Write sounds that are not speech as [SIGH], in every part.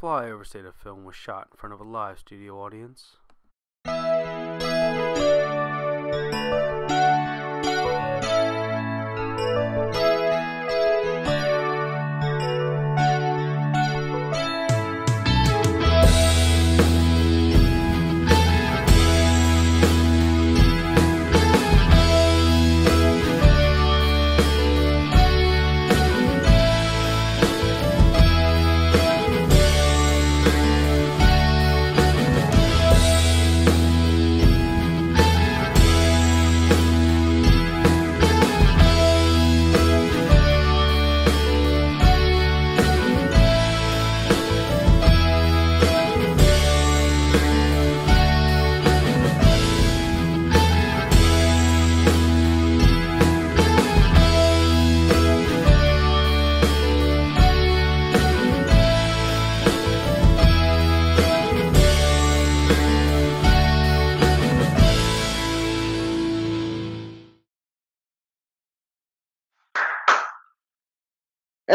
Flyover State of Film was shot in front of a live studio audience.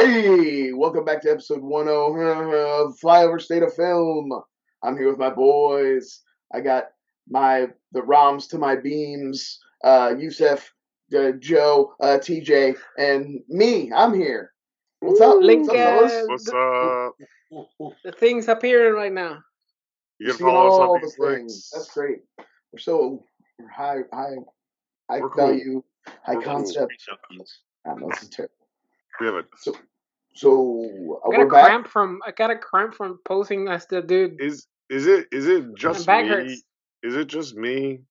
Hey, welcome back to episode 10 of Flyover State of Film. I'm here with my boys. I got my the ROMs to my beams, uh, Yusef, uh, Joe, uh, TJ, and me. I'm here. What's up? Link, What's up, fellas? What's the, up? the things appearing right now. You can Seeing follow us all on the these things. links. That's great. We're so we're high, high, high We're cool. value, high We're cool. concept. I don't know, this is terrible. We have a, So, so I got we're a back. cramp from I got a cramp from posing as the dude. is is it is it just me? hurts. Is it just me?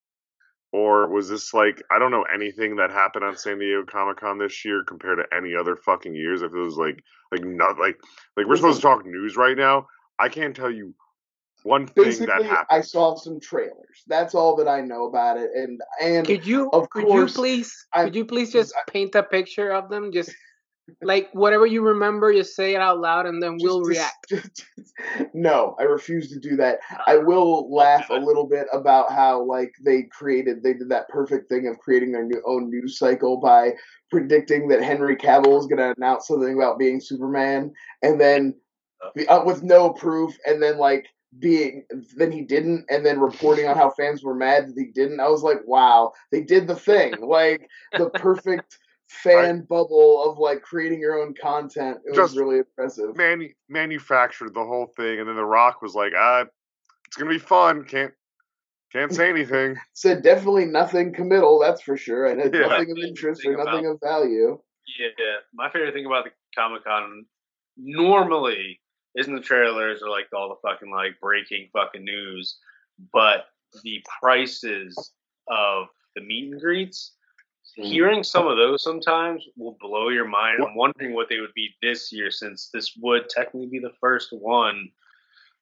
Or was this like I don't know anything that happened on San Diego Comic Con this year compared to any other fucking years? If it was like like not like like we're supposed to talk news right now. I can't tell you one thing that Basically, happened. I saw some trailers. That's all that I know about it. And and Could you of could course, you please I- could you please just paint a picture of them? Just like whatever you remember, just say it out loud and then we'll just- react. [LAUGHS] no, I refuse to do that. I will laugh a little bit about how like they created they did that perfect thing of creating their new own news cycle by predicting that Henry Cavill is going to announce something about being Superman and then be- uh, with no proof and then like being then he didn't and then reporting on how fans were mad that he didn't. I was like wow they did the thing. [LAUGHS] Like the perfect fan bubble of like creating your own content it was really impressive Manu- manufactured the whole thing, and then The Rock was like, "Ah, it's gonna be fun. Can't can't say [LAUGHS] anything." said definitely nothing committal that's for sure and it's [LAUGHS] Yeah. nothing of interest or thing nothing of value Yeah, my favorite thing about the Comic Con normally isn't the trailers or like all the fucking like breaking fucking news, but the prices of the meet and greets. Mm. Hearing some of those sometimes will blow your mind. I'm wondering what they would be this year, since this would technically be the first one.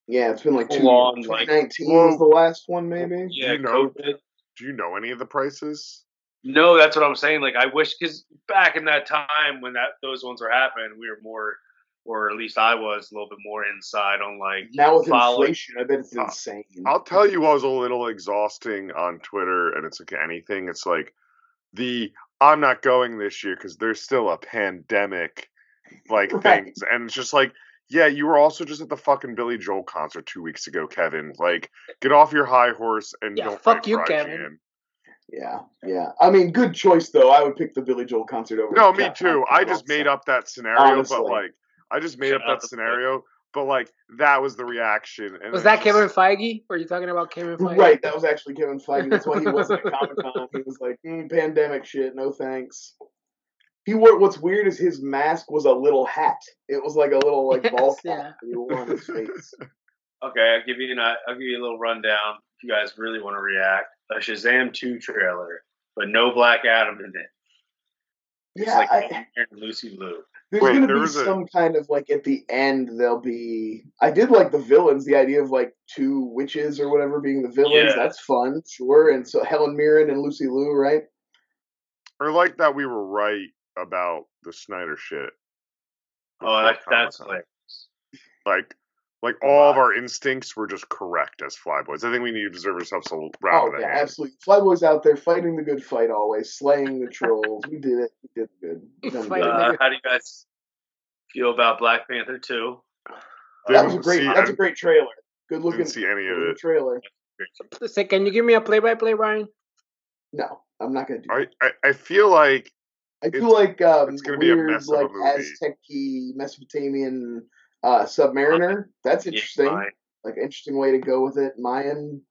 yeah it's been like two Full on, years. like- 2019 was the last one maybe Yeah, you know- COVID. Do you know any of the prices? No, that's what I'm saying. Like I wish because back in that time when that those ones were happening, we were more, or at least I was a little bit more inside on like now with follow- inflation i bet it's insane I'll tell you I was a little exhausting on Twitter, and it's like anything. It's like the I'm not going this year because there's still a pandemic, like Right. things, and it's just like, yeah, you were also just at the fucking Billy Joel concert two weeks ago, Kevin. Like, get off your high horse and Yeah, don't fuck you, Kevin. IGN. Yeah, yeah. I mean, good choice though. I would pick the Billy Joel concert over. No, me Cat too. I just made up that scenario, Honestly. but like, I just made Shout up that to scenario, but like, that was the reaction. And Was that just- Kevin Feige? Were you talking about Kevin Feige? Right, that was actually Kevin Feige. That's why he wasn't at [LAUGHS] Comic Con. He was like, mm, "Pandemic shit, no thanks." He wore. What's weird is his mask was a little hat. It was like a little like Yes, ball cap yeah. that he wore on his face. [LAUGHS] Okay, I'll give you an, I'll give you a little rundown if you guys really want to react. A Shazam 2 trailer, but no Black Adam in it. It's Yeah, like I, Kevin Hart and Lucy Liu. There's Wait, gonna there be was a- some kind of like at the end there'll be. I did like the villains. The idea of like two witches or whatever being the villains. Yeah. That's fun, sure. And so Helen Mirren and Lucy Liu, right? or like that we were right about the Snyder shit. Oh, that, that's Comic-Con. like like all of our instincts were just correct as flyboys. I think we need to deserve ourselves a round Oh of the yeah, hand. absolutely. Flyboys out there fighting the good fight always, slaying the trolls. We did it. We did good. [LAUGHS] We done Fighting good. the Uh, good- how do you guys feel about Black Panther 2? That was a great. see- that's I a great trailer. Good looking. Didn't see any of it. trailer. Say, can you give me a play-by-play, Ryan? No, I'm not gonna do. I, I I feel like I feel like um, it's gonna be a weird, mess of a like movie. Aztec-y Mesopotamian uh, Submariner. That's interesting. fine. like interesting way to go with it. Mayan.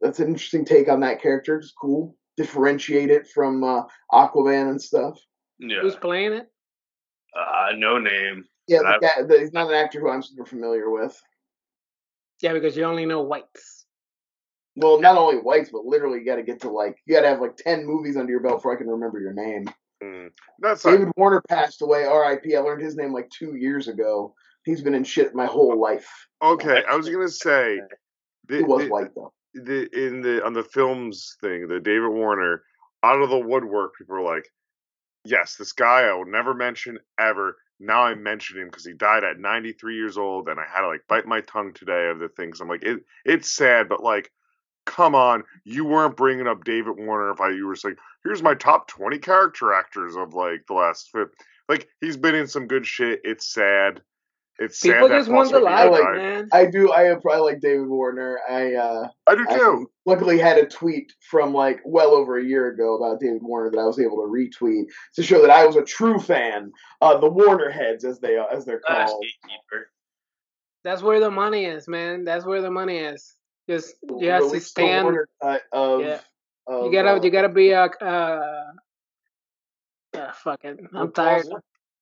That's an interesting take on that character. It's cool. Differentiate it from uh, Aquaman and stuff. Yeah. Who's playing it? Uh, no name. Yeah, the guy, the, he's not an actor who I'm super familiar with. Yeah, because you only know whites. Well, not only whites, but literally, you got to get to like you got to have like ten movies under your belt before I can remember your name. Mm, that's not, David Warner passed away. R.I.P. I learned his name like two years ago. He's been in shit my whole life. okay. I was [LAUGHS] gonna say He was the, white though. the in the on the films thing, the David Warner out of the woodwork, people are like, "Yes, this guy I will never mention ever." Now I mention him because he died at 93 years old, and I had to like bite my tongue today of the things. I'm like, it it's sad, but like, come on, you weren't bringing up David Warner if I you were saying, "Here's my top 20 character actors of like the last fifth. Like he's been in some good shit. It's sad. It's People sad that just want Paul the Smith like- man. I do. I I like David Warner. I uh, I do I too. luckily had a tweet from like well over a year ago about David Warner that I was able to retweet to show that I was a true fan. Uh, the Warner heads, as they as they're called. gatekeeper. That's where the money is, man. That's where the money is. Just you have to stand. Warner of. Yeah. of, You gotta, uh, you gotta be a. Uh, uh, fuck it. I'm tired.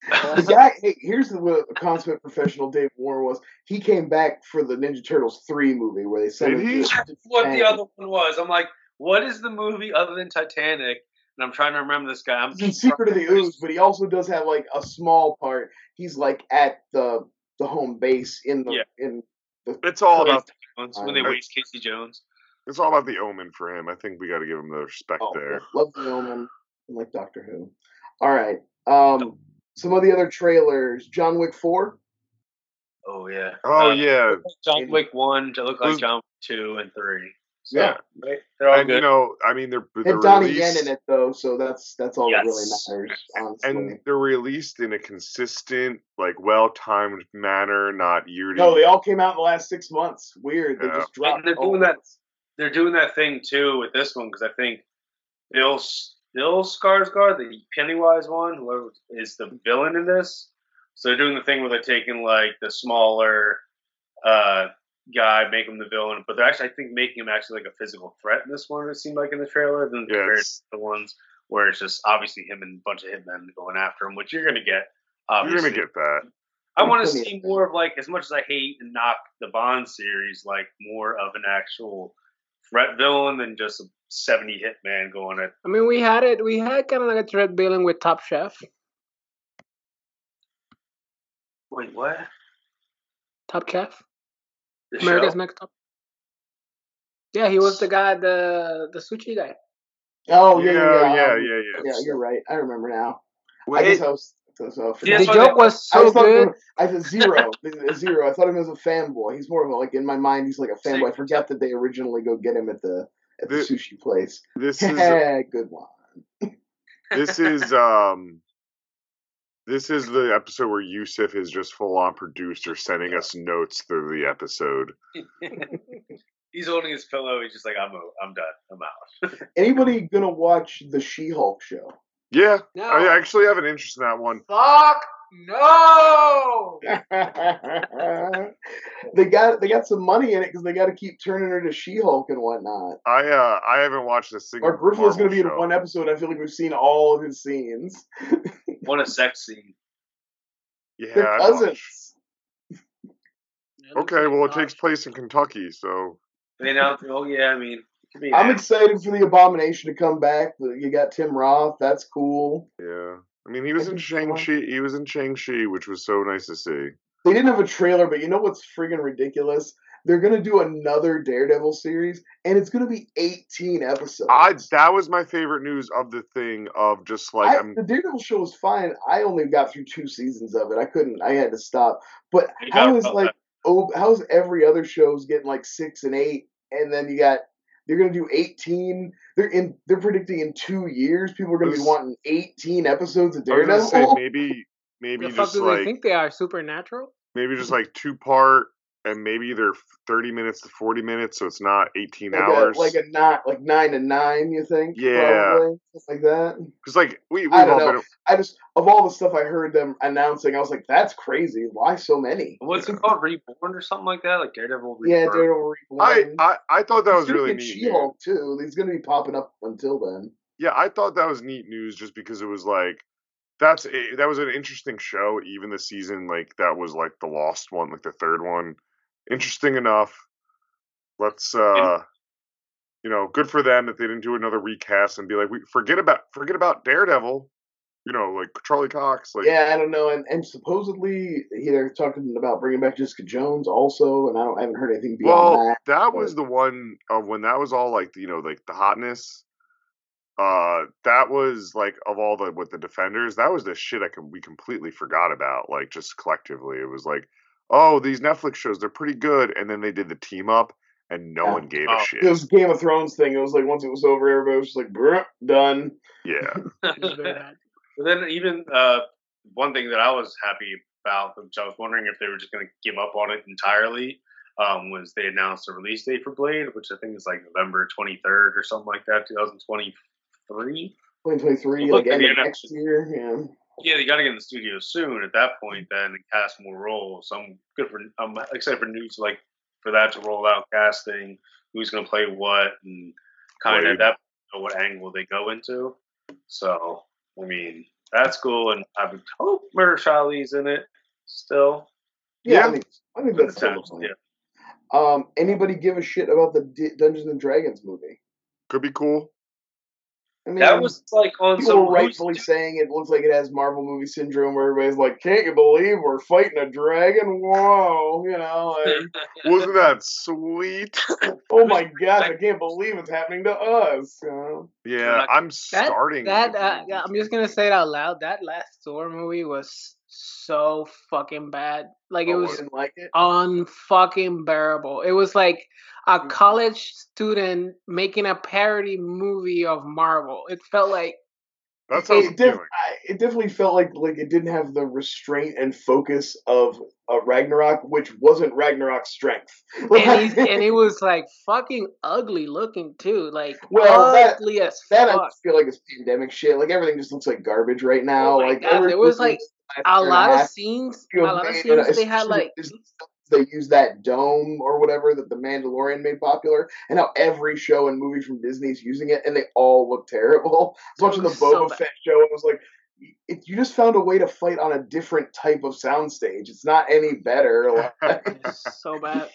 The guy, hey, here's the, what a consummate professional Dave Warner was. He came back for the Ninja Turtles three movie where they sent Did him he? to- what the other one was. I'm like, what is the movie other than Titanic? And I'm trying to remember this guy. I'm He's in Secret of the Ooze, but he also does have like a small part. He's like at the the home base in the Yeah. in the It's all about Jones, when they waste Casey Jones. it's all about the omen for him. I think we got to give him the respect oh, there. love the Omen, and like Doctor Who. All right, um, some of the other trailers: John Wick four. Oh yeah. Oh Uh, yeah, John Wick one to look like John Wick two and three. So, Yeah. right? They're all and good. you know, I mean, they're they're Had Donnie released, Yen in it though, so that's that's all that really matters. Honestly, and they're released in a consistent, like well-timed manner, not year to. no, they all came out in the last six months. Weird, they Yeah. just dropped. And they're doing that- They're doing that thing too with this one because I think Bill S- Bill Skarsgård, the Pennywise one, whoever is the villain in this. So they're doing the thing where they're taking like the smaller uh, guy, make him the villain, but they're actually I think making him actually like a physical threat in this one. It seemed like in the trailer than Yeah, compared to the ones where it's just obviously him and a bunch of hitmen going after him, which you're gonna get. You're gonna get that. I want to see more of like, as much as I hate and knock the Bond series, like more of an actual threat villain than just a seventy hitman going at. I mean, we had it. We had kind of like a threat villain with Top Chef. Wait, what? Top Chef, The America's show? Next Top. Yeah, he was the guy, the the sushi guy. Oh yeah, yeah, yeah, yeah, um, yeah, yeah. yeah, You're right. I remember now. I Wait, guess I was. So, so Yeah, the joke they- was I so just thought of good. him, I said zero, [LAUGHS] zero. I thought of him as a fanboy. He's more of a like in my mind. He's like a See. fanboy. I forgot that they originally go get him at the at the The- sushi place. this [LAUGHS] is a, Good one. this is um this is the episode where Yusuf is just full on producer sending us notes through the episode. [LAUGHS] He's holding his pillow. He's just like, I'm, o- I'm done. I'm out. [LAUGHS] Anybody gonna watch the She-Hulk show? Yeah, No. I actually have an interest in that one. Fuck no. [LAUGHS] they got they got some money in it because they got to keep turning her to She-Hulk and whatnot. I uh I haven't watched a single. Mark Ruffalo's Marvel gonna be in one episode. I feel like we've seen all of his scenes. [LAUGHS] what a sex scene. Yeah, They're I'd watch. cousins. Okay, well it takes place in Kentucky, so They announced, oh yeah, I mean, it could be. an I'm excited for the Abomination to come back. You got Tim Roth. That's cool. yeah. I mean, he was in Maybe Shang Chi. He was in Shang Chi, which was so nice to see. They didn't have a trailer, but you know what's friggin' ridiculous? They're gonna do another Daredevil series, and it's gonna be 18 episodes. I that was my favorite news of the thing of just like I- I'm the Daredevil show was fine. I only got through two seasons of it. I couldn't. I had to stop. But You how gotta is love like that. oh, how's every other show's getting like six and eight, and then you got they're gonna do 18. They're in. They're predicting in two years people are gonna be wanting 18 episodes of Daredevil. I was gonna say maybe [LAUGHS] maybe The fuck just do like they think they are? Supernatural? maybe just like two part, and maybe they're thirty minutes to forty minutes, so it's not eighteen Like hours. a, like a not like nine to nine. You think? Yeah. probably? Like that. Because like we we've I don't know. been I just of all the stuff I heard them announcing, I was like, "That's crazy! Why so many?" What's it called? Reborn or something like that? Like Daredevil Reborn. Yeah, Daredevil I, Reborn. I I thought that was He's gonna really be neat. She-Hulk too. He's going to be popping up until then. Yeah, I thought that was neat news just because it was like that's a, that was an interesting show. Even the season like that was like the lost one, like the third one, interesting enough. Let's uh, you know, good for them that they didn't do another recast and be like, we forget about forget about Daredevil. You know, like Charlie Cox, like yeah, I don't know. And and supposedly he- they're talking about bringing back Jessica Jones also, and I, don't, I haven't heard anything beyond Well, that. that was the one of when that was all like you know like the hotness. Uh, that was like of all the with the defenders, that was the shit I can we completely forgot about. Like just collectively, it was like, oh, these Netflix shows they're pretty good, and then they did the team up, and no Yeah. one gave Oh. a shit. It was Game of Thrones thing. It was like once it was over, everybody was just like, "Bruh, done." Yeah, [LAUGHS] [LAUGHS] It was very bad. But then even uh, one thing that I was happy about, which I was wondering if they were just going to give up on it entirely, um, was they announced the release date for Blade, which I think is like November 23rd or something like that, 2023. 2023, Look, like end maybe of an next year. Yeah. Yeah, they got to get in the studio soon. At that point, then and cast more roles. So I'm good for. I'm excited for news like for that to roll out casting, who's going to play what, and kind of Blade. that what angle they go into. So I mean, that's cool, and I would hope Mahershala's in it still. Yeah, Yeah. I think I think that's still the plan. Yeah. Um, anybody give a shit about the D- Dungeons and Dragons movie? could be cool. I mean, That was like on people some were rightfully saying it looks like it has Marvel movie syndrome, where everybody's like, "Can't you believe we're fighting a dragon? Whoa!" You know, like, [LAUGHS] Wasn't that sweet? [LAUGHS] oh my [LAUGHS] god, I can't believe it's happening to us. You know? Yeah, I'm starting. That to uh, yeah, I'm just gonna say it out loud. That last Thor movie was so fucking bad. Like it Oh, was like it. unfucking bearable. It was like a Mm. college student making a parody movie of Marvel. It felt like That sounds it, def- I- it definitely felt like like it didn't have the restraint and focus of uh, Ragnarok, which wasn't Ragnarok's strength. [LAUGHS] and, he's, and it was like fucking ugly looking too. Like Well, that- ugly as that I fuck. just feel like it's pandemic shit. Like everything just looks like garbage right now. Oh like God, there was, like, last A year and lot of scenes, a lot of scenes they had like with Disney stuff, they use that dome or whatever that the Mandalorian made popular, and how every show and movie from Disney is using it, and they all look terrible. [LAUGHS] I was watching the So Boba bad. Fett show, and I was like, it, you just found a way to fight on a different type of soundstage. It's not any better. [LAUGHS] [LAUGHS] So bad.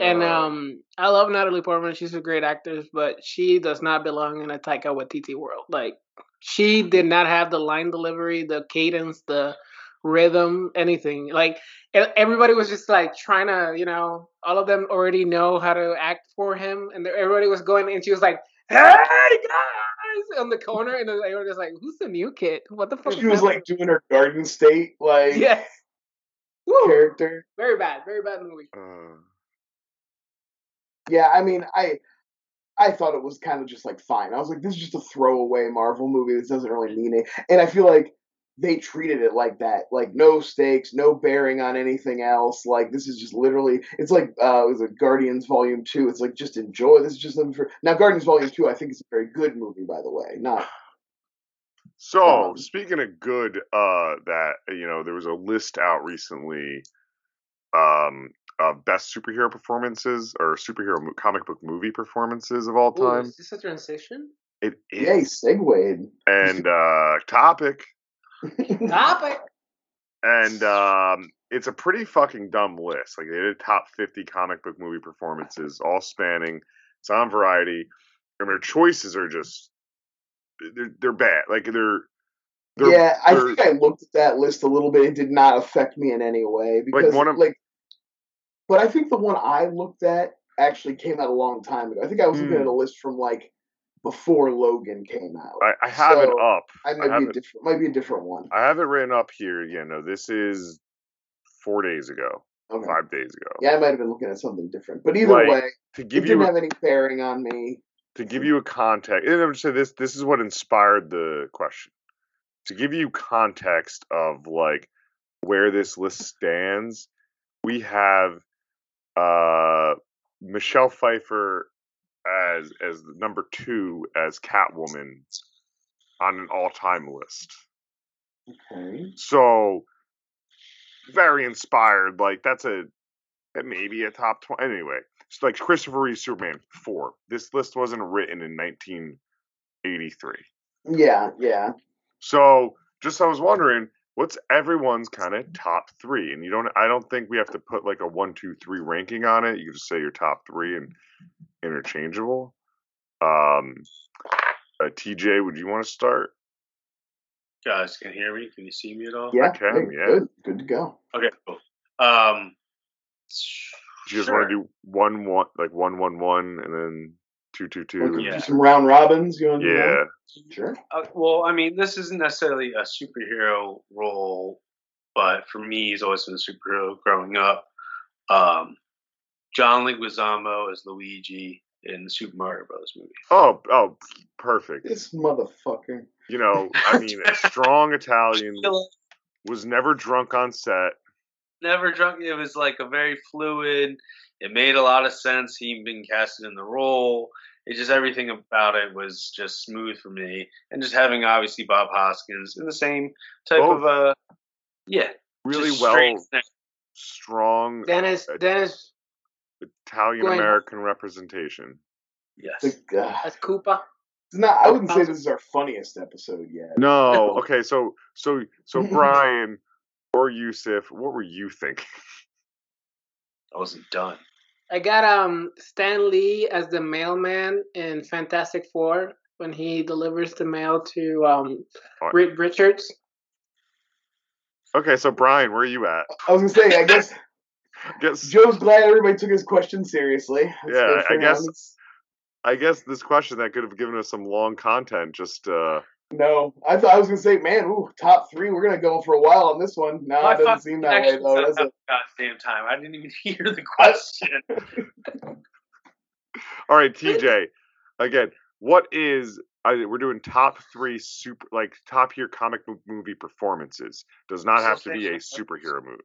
And Uh, um, I love Natalie Portman. She's a great actress, but she does not belong in a Taika Waititi world. Like she did not have the line delivery, the cadence, the rhythm, anything. Like everybody was just like trying to, you know, all of them already know how to act for him, and everybody was going, and she was like, "Hey guys!" on the corner, and they were just like, "Who's the new kid? What the fuck?" she was happening?" like doing her Garden State like "Yes." Woo! character. Very bad, very bad movie. uh, Yeah, I mean, I I thought it was kind of just like fine. I was like, this is just a throwaway Marvel movie. This doesn't really mean it. And I feel like they treated it like that, like no stakes, no bearing on anything else. Like this is just literally, it's like uh, it was a Guardians Volume Two. It's like just enjoy. This is just something for now. Guardians Volume Two, I think is a very good movie, by the way. Not [SIGHS] So Um, speaking of good, uh, that you know, there was a list out recently, um, of best superhero performances or superhero mo- comic book movie performances of all Ooh, time. is this a transition? It is. yay, is, segued. and uh, topic, Topic. and um, it's a pretty fucking dumb list. Like they did top fifty comic book movie performances, all spanning. It's on Variety, and their choices are just they're they're bad. Like they're. they're yeah, I they're- think I looked at that list a little bit. It did not affect me in any way because one of- like, but I think the one I looked at actually came out a long time ago. I think I was looking Hmm. at a list from like before Logan came out. I, I have it up. I might have be a different, might be a different one. I have it written up here again. No, this is four days ago, Okay. five days ago. Yeah, I might have been looking at something different, but either Like, way, To it give didn't have any bearing on me. to give you a context, and I'm just saying this. This is what inspired the question. To give you context of like where this list stands, we have uh, Michelle Pfeiffer as as number two as Catwoman on an all time list. Okay. So very inspired. Like that's a that may be a top twenty. Anyway, it's like Christopher Reeve Superman four. This list wasn't written in 1983. Yeah, yeah. So just I was wondering, what's everyone's kind of top three? And you don't. I don't think we have to put like a one, two, three ranking on it. You can just say your top three and interchangeable. Um, uh, TJ, would you want to start? Guys, can you hear me? Can you see me at all? Yeah. can, hey, yeah. Good. Good to go. Okay, cool. Um, Do you just sure. want to do one, one, like one, one, one, and then two, two, two? Yeah. Do some round robins. You want Yeah. Sure. Uh, well, I mean, this isn't necessarily a superhero role, but for me, he's always been a superhero growing up. Um, John Leguizamo as Luigi in the Super Mario Bros. movie. Oh, oh, perfect. This motherfucker. You know, I [LAUGHS] mean, a strong Italian was never drunk on set. Never drunk. It was like a very fluid. It made a lot of sense. He being casted in the role. It just everything about it was just smooth for me, and just having obviously Bob Hoskins in the same type Both. of uh, yeah, Really well, straight- strong Dennis, Dennis Italian American representation. Yes. The, uh, as Koopa. it's not. I wouldn't say this is our funniest episode yet. No, [LAUGHS] okay, so so so [LAUGHS] Brian or Yusuf, what were you thinking? I wasn't done. I got um Stan Lee as the mailman in Fantastic Four when he delivers the mail to um Reed Richards. Okay, so Brian, where are you at? I was gonna say. I guess [LAUGHS] Guess Joe's glad everybody took his question seriously. That's Yeah, good for I guess- him. I guess this question that could have given us some long content just uh No, I thought I was gonna say, man, ooh, top three. We're gonna go for a while on this one. No, My it doesn't fucking seem that way connection's though, not does it? Goddamn time! I didn't even [LAUGHS] hear the question. All right, TJ. Again, what is I, we're doing top three super like top tier comic movie performances. Does not have to be a superhero movie.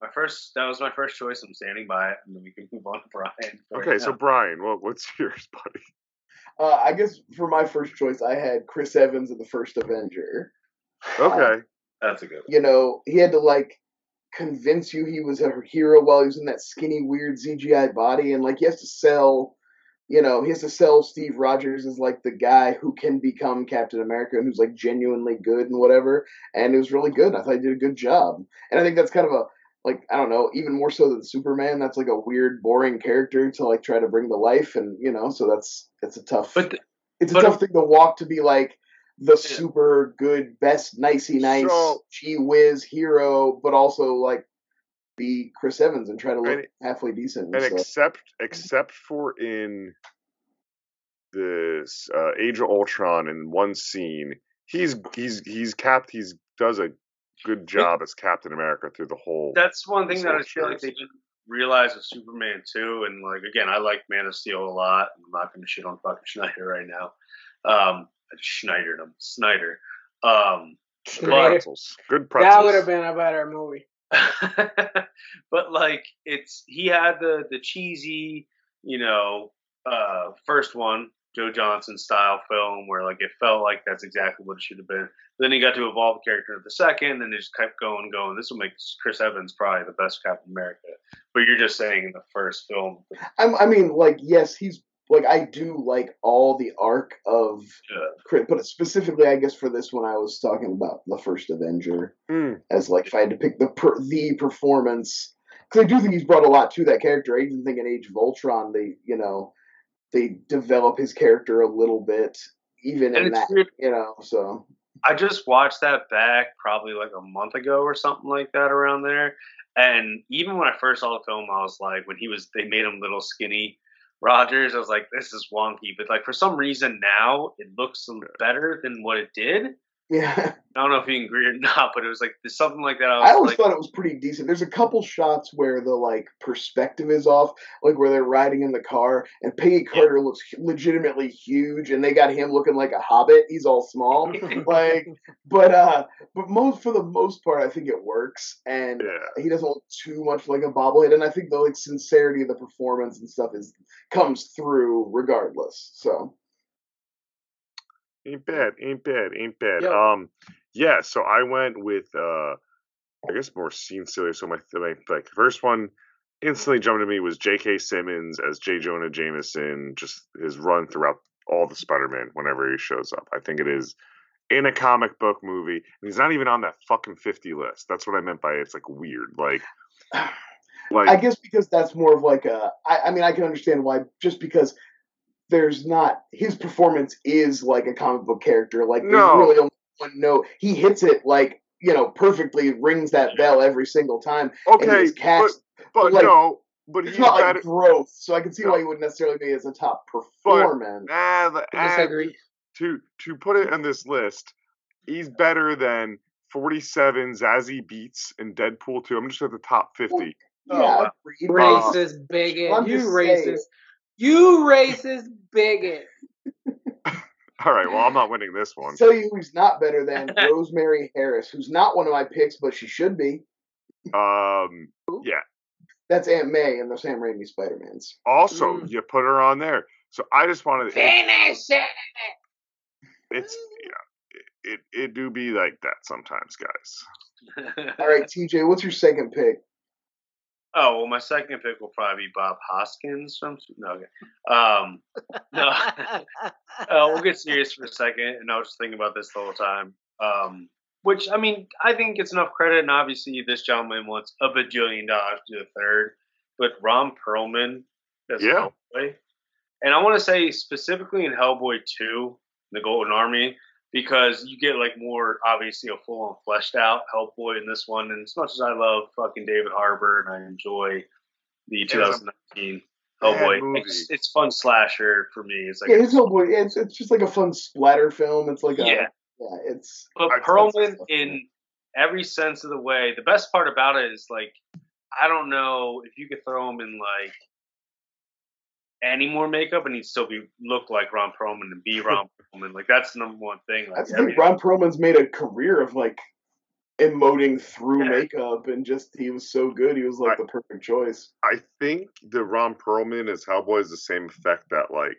my first, that was my first choice. I'm standing by it, and then we can move on to Brian. right Okay, so. Brian, what what's [LAUGHS] yours, buddy? Uh, I guess for my first choice, I had Chris Evans in the first Avenger. Okay. [LAUGHS] that's a good. One. You know, he had to like convince you he was a hero while he was in that skinny, weird CGI body, and like he has to sell. You know, he has to sell Steve Rogers as like the guy who can become Captain America and who's like genuinely good and whatever. And it was really good. I thought he did a good job. And I think that's kind of a like I don't know, even more so than Superman. That's like a weird, boring character to like try to bring to life, and you know, so that's it's a tough. But th- it's a but- tough thing to walk to be like the Yeah. super good, best, nicey nice, So- gee whiz hero, but also like be Chris Evans and try to look And- halfway decent and, And except except for in this uh, Age of Ultron in one scene, he's he's he's capped he's does a good job as Captain America through the whole that's one thing that I feel like they didn't realize with Superman too. And like again, I like Man of Steel a lot. I'm not going to shit on fucking [LAUGHS] Schneider right now. Um, Schneider, no, Snyder. Um, Schneider. pretzels. Good pretzels. That would have been a better movie. [LAUGHS] but like it's he had the the cheesy, you know, uh first one, Joe Johnston style film where like it felt like that's exactly what it should have been. Then he got to evolve the character into the second, and it just kept going, going. This will make Chris Evans probably the best Captain America. But you're just saying in the first film, I'm, I mean, like, yes, he's like I do like all the arc of uh, Chris, but specifically, I guess for this one, I was talking about the first Avenger Mm, as like if I had to pick the per, the performance because I do think he's brought a lot to that character. I even think in Age of Ultron, they you know they develop his character a little bit, even and in that weird. you know. So I just watched that back probably like a month ago or something like that around there. And even when I first saw the film, I was like, when he was, they made him little skinny Rogers. I was like, this is wonky. But like for some reason now, it looks better than what it did. Yeah. I don't know if you can agree or not, but it was like something like that. I, I always like, thought it was pretty decent. There's a couple shots where the like perspective is off, like where they're riding in the car, and Peggy Carter looks legitimately huge, and they got him looking like a hobbit. He's all small, [LAUGHS] like, but uh, but most for the most part, I think it works, and Yeah. he doesn't look too much like a bobblehead, and I think the like sincerity of the performance and stuff is comes through regardless. So Ain't bad, ain't bad, ain't bad. Yo. Um, yeah. So I went with, uh, I guess more scene silly. So my, my like first one instantly jumped to me was J.K. Simmons as J. Jonah Jameson. Just his run throughout all the Spider-Man whenever he shows up. I think it is in a comic book movie, and he's not even on that fucking fifty list. That's what I meant by it's like weird. Like, [SIGHS] like I guess because that's more of like a. I, I mean, I can understand why. Just because there's not his performance is like a comic book character. Like there's No. really only one note. He hits it like you know perfectly, rings that bell every single time. okay, his but cast, but like, no, but it's he's not better. like growth, so I can see No. why he wouldn't necessarily be as a top performance. Ah, the- Disagree. to to put it on this list, he's better than 47 Zazie Beetz in Deadpool 2. I'm just at the top 50. Oh, yeah, wow. agreed. Racist bigot. I'm You racist. saying. You racist bigot. [LAUGHS] All right, well, I'm not winning this one. Tell you who's not better than [LAUGHS] Rosemary Harris, who's not one of my picks, but she should be. Um, yeah. That's Aunt May in the Sam Raimi Spider Mans. Also, Mm. you put her on there. So I just wanted to, Finish it. it's yeah, it, it it do be like that sometimes, guys. All right, TJ, what's your second pick? Oh well, my second pick will probably be Bob Hoskins from. No, okay. Um, no. [LAUGHS] uh, we'll get serious for a second, and I was just thinking about this the whole time. Um, which I mean, I think it's enough credit, and obviously this gentleman wants a bajillion dollars to the third, but Ron Perlman as Yeah. Hellboy, and I want to say specifically in Hellboy Two, the Golden Army, because you get like more obviously a full on fleshed out Hellboy in this one, and as much as I love fucking David Harbour and I enjoy the It was a 2019 bad Hellboy, movie. it's, it's fun slasher for me. It's like Yeah, his Hellboy. It's it's just like a fun splatter film. It's like a Yeah. yeah. It's But I- Perlman, in every sense of the way, the best part about it is like, I don't know if you could throw him in like any more makeup and he'd still be look like Ron Perlman and be [LAUGHS] Ron Perlman. Like that's the number one thing. Like, that's the every- Ron Perlman's made a career of like emoting through Yeah. makeup, and just he was so good. He was like I- the perfect choice. I think the Ron Perlman as Hellboy is the same effect that like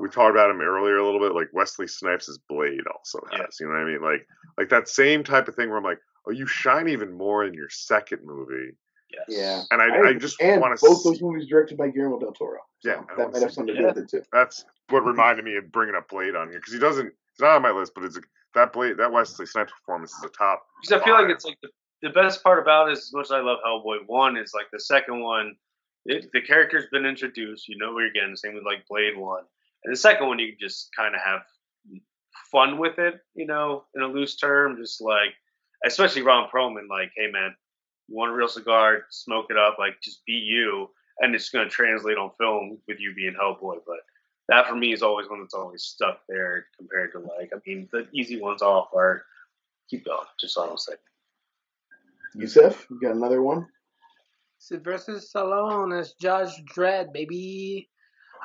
we talked about him earlier a little bit, like Wesley Snipes' Blade also has. Yeah. You know what I mean? Like like that same type of thing where I'm like, oh, you shine even more in your second movie, yes. Yeah. and I, I, just want to both see. those movies directed by Guillermo del Toro. So Yeah, that might have something to do with it too. That's what [LAUGHS] reminded me of bringing up Blade on here because he doesn't. It's not on my list, but it's a, that Blade that Wesley Snipes performance is a top. Because I feel like it's like the, the best part about it is as much as I love Hellboy one is like the second one, it, the character's been introduced, you know what you're getting. The same with like Blade one, and the second one you can just kind of have fun with it, you know, in a loose term, just like especially Ron Perlman, like, hey man, you want a real cigar, smoke it up, like just be you, and it's gonna translate on film with you being Hellboy, but. That for me is always one that's always stuck there compared to like I mean the easy ones off are keep going just so I don't say Yusef, you got another one? Sylvester Stallone as Judge Dredd, baby.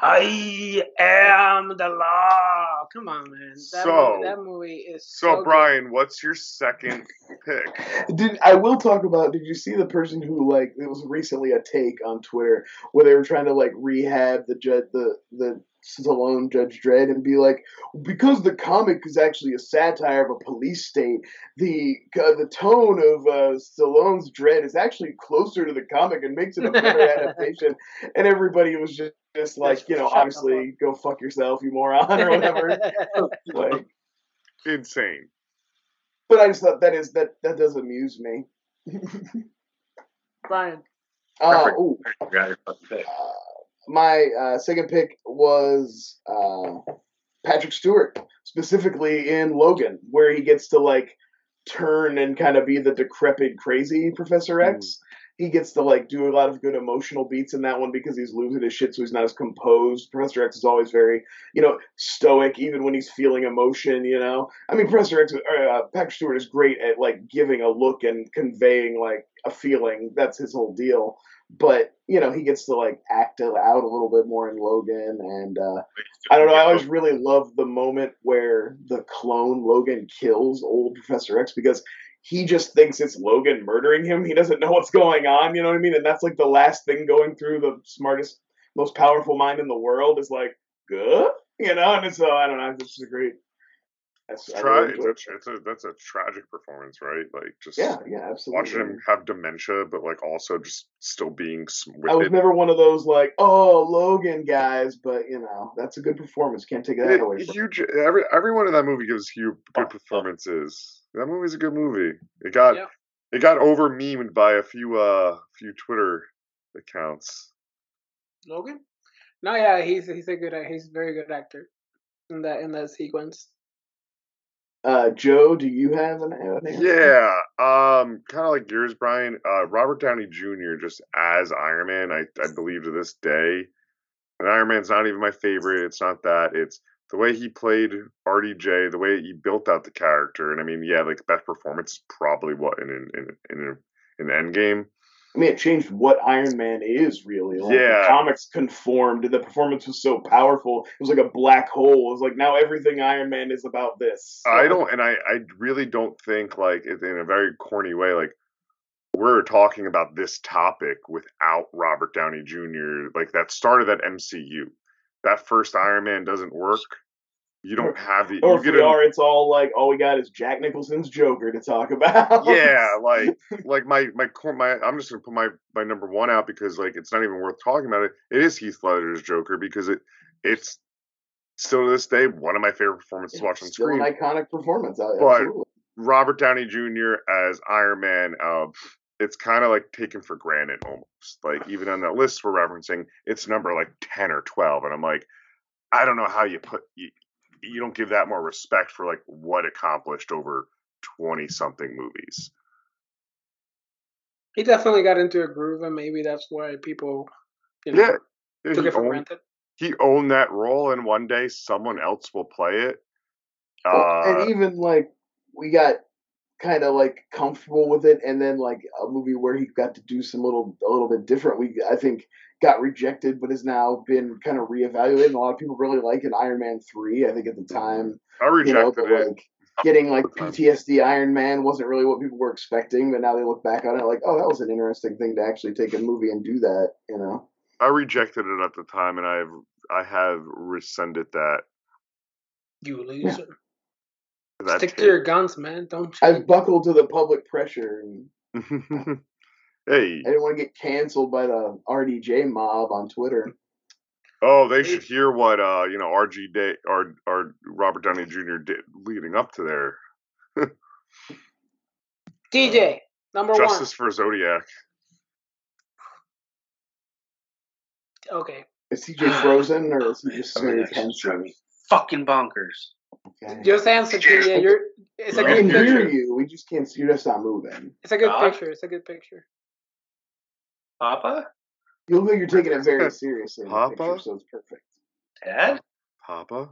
I am the law. Come on, man. That, So- movie, that movie is So, so, good. Brian, what's your second [LAUGHS] pick? Did I will talk about? Did you see the person who like it was recently a take on Twitter where they were trying to like rehab the judge the the Stallone Judge Dredd and be like because the comic is actually a satire of a police state the uh, the tone of uh, Stallone's Dredd is actually closer to the comic and makes it a better [LAUGHS] adaptation and everybody was just, just like you know Shut obviously go fuck yourself you moron or whatever [LAUGHS] like Insane. but I just thought that is that that does amuse me. [LAUGHS] Brian. Uh, Perfect. ooh, Forgot your fucking uh, my uh, second pick was uh, Patrick Stewart, specifically in Logan, where he gets to like turn and kind of be the decrepit, crazy Professor X. he gets to like do a lot of good emotional beats in that one because he's losing his shit, so he's not as composed. Professor X is always very, you know, stoic, even when he's feeling emotion. You know, I mean, Professor X, uh, Patrick Stewart is great at like giving a look and conveying like a feeling. That's his whole deal. But you know, he gets to like act out a little bit more in Logan, and uh, I don't know. I always really love the moment where the clone Logan kills old Professor X because he just thinks it's Logan murdering him. He doesn't know what's going on. You know what I mean? And that's like the last thing going through the smartest, most powerful mind in the world is like, good, you know. And so I don't know. It's just a great. That's, I Tra- really it's, a, it's a that's a tragic performance, right? Like just yeah, yeah, absolutely. watching him have dementia, but like also just still being s- with I was it. never one of those like, oh, Logan guys, but you know, that's a good performance. Can't take that It- away from. huge. Every everyone in that movie gives huge Oh, good oh. performances. That movie's a good movie. It got Yeah. it got over memed by a few uh few Twitter accounts. Logan? No, yeah, he's he's a good he's a very good actor in that in that sequence. Uh, Joe, do you have an, an answer? Yeah, um, kind of like yours, Brian. Uh, Robert Downey Jr. just as Iron Man, I I believe to this day, and Iron Man's not even my favorite. It's not that. It's the way he played RDJ, the way he built out the character, and I mean, yeah, like best performance probably what in in in in, in Endgame. I mean, it changed what Iron Man is really. Like, Yeah. The comics conformed. and The performance was so powerful. It was like a black hole. It was like now everything Iron Man is about this. I don't, and I, I really don't think like in a very corny way, like we're talking about this topic without Robert Downey Jr. Like that started that MCU. That first Iron Man doesn't work. You don't have the. Or if we are, it's all like all we got is Jack Nicholson's Joker to talk about. yeah, [LAUGHS] like like my my core my I'm just gonna put my my number one out because like it's not even worth talking about it. It is Heath Ledger's Joker because it it's still to this day one of my favorite performances to watch on screen. an iconic performance. uh, But- Absolutely. Robert Downey Jr. as Iron Man, um, it's kind of like taken for granted almost. Like even on that list we're referencing, it's number like ten or twelve, and I'm like, I don't know how you put you, you don't give that more respect for like what accomplished over twenty something movies. He definitely got into a groove, and maybe that's why people, you know, Yeah, took he it for owned, granted. he owned that role, and one day someone else will play it. Well, Uh, and even like we got kind of like comfortable with it, and then like a movie where he got to do some little a little bit different. We I think got rejected, but has now been kind of reevaluated. And a lot of people really like in Iron Man three. I think at the time, I you know, rejected it. like getting like PTSD Iron Man wasn't really what people were expecting. But now they look back on it like, oh, that was an interesting thing to actually take a movie and do that. You know. I rejected it at the time, and I've I have rescinded that. You loser. That Stick to take. your guns, man. Don't You? I've buckled to the public pressure and [LAUGHS] hey, I didn't want to get canceled by the RDJ mob on Twitter. [LAUGHS] oh, they should hear what uh you know RG Day or or Robert Downey Jr. did leading up to their [LAUGHS] DJ number one. Justice for Zodiac. Okay. Is TJ [SIGHS] frozen or is he just Oh my very gosh, tense? it's driving me fucking bonkers. Okay. Just answer, TJ. You're. It's a good can hear picture. you. We just can't. See. You're just not moving. It's a good God. picture. It's a good picture. Papa? You look like you're taking it very [LAUGHS] seriously the Papa? picture, so it's perfect. Dad? Papa.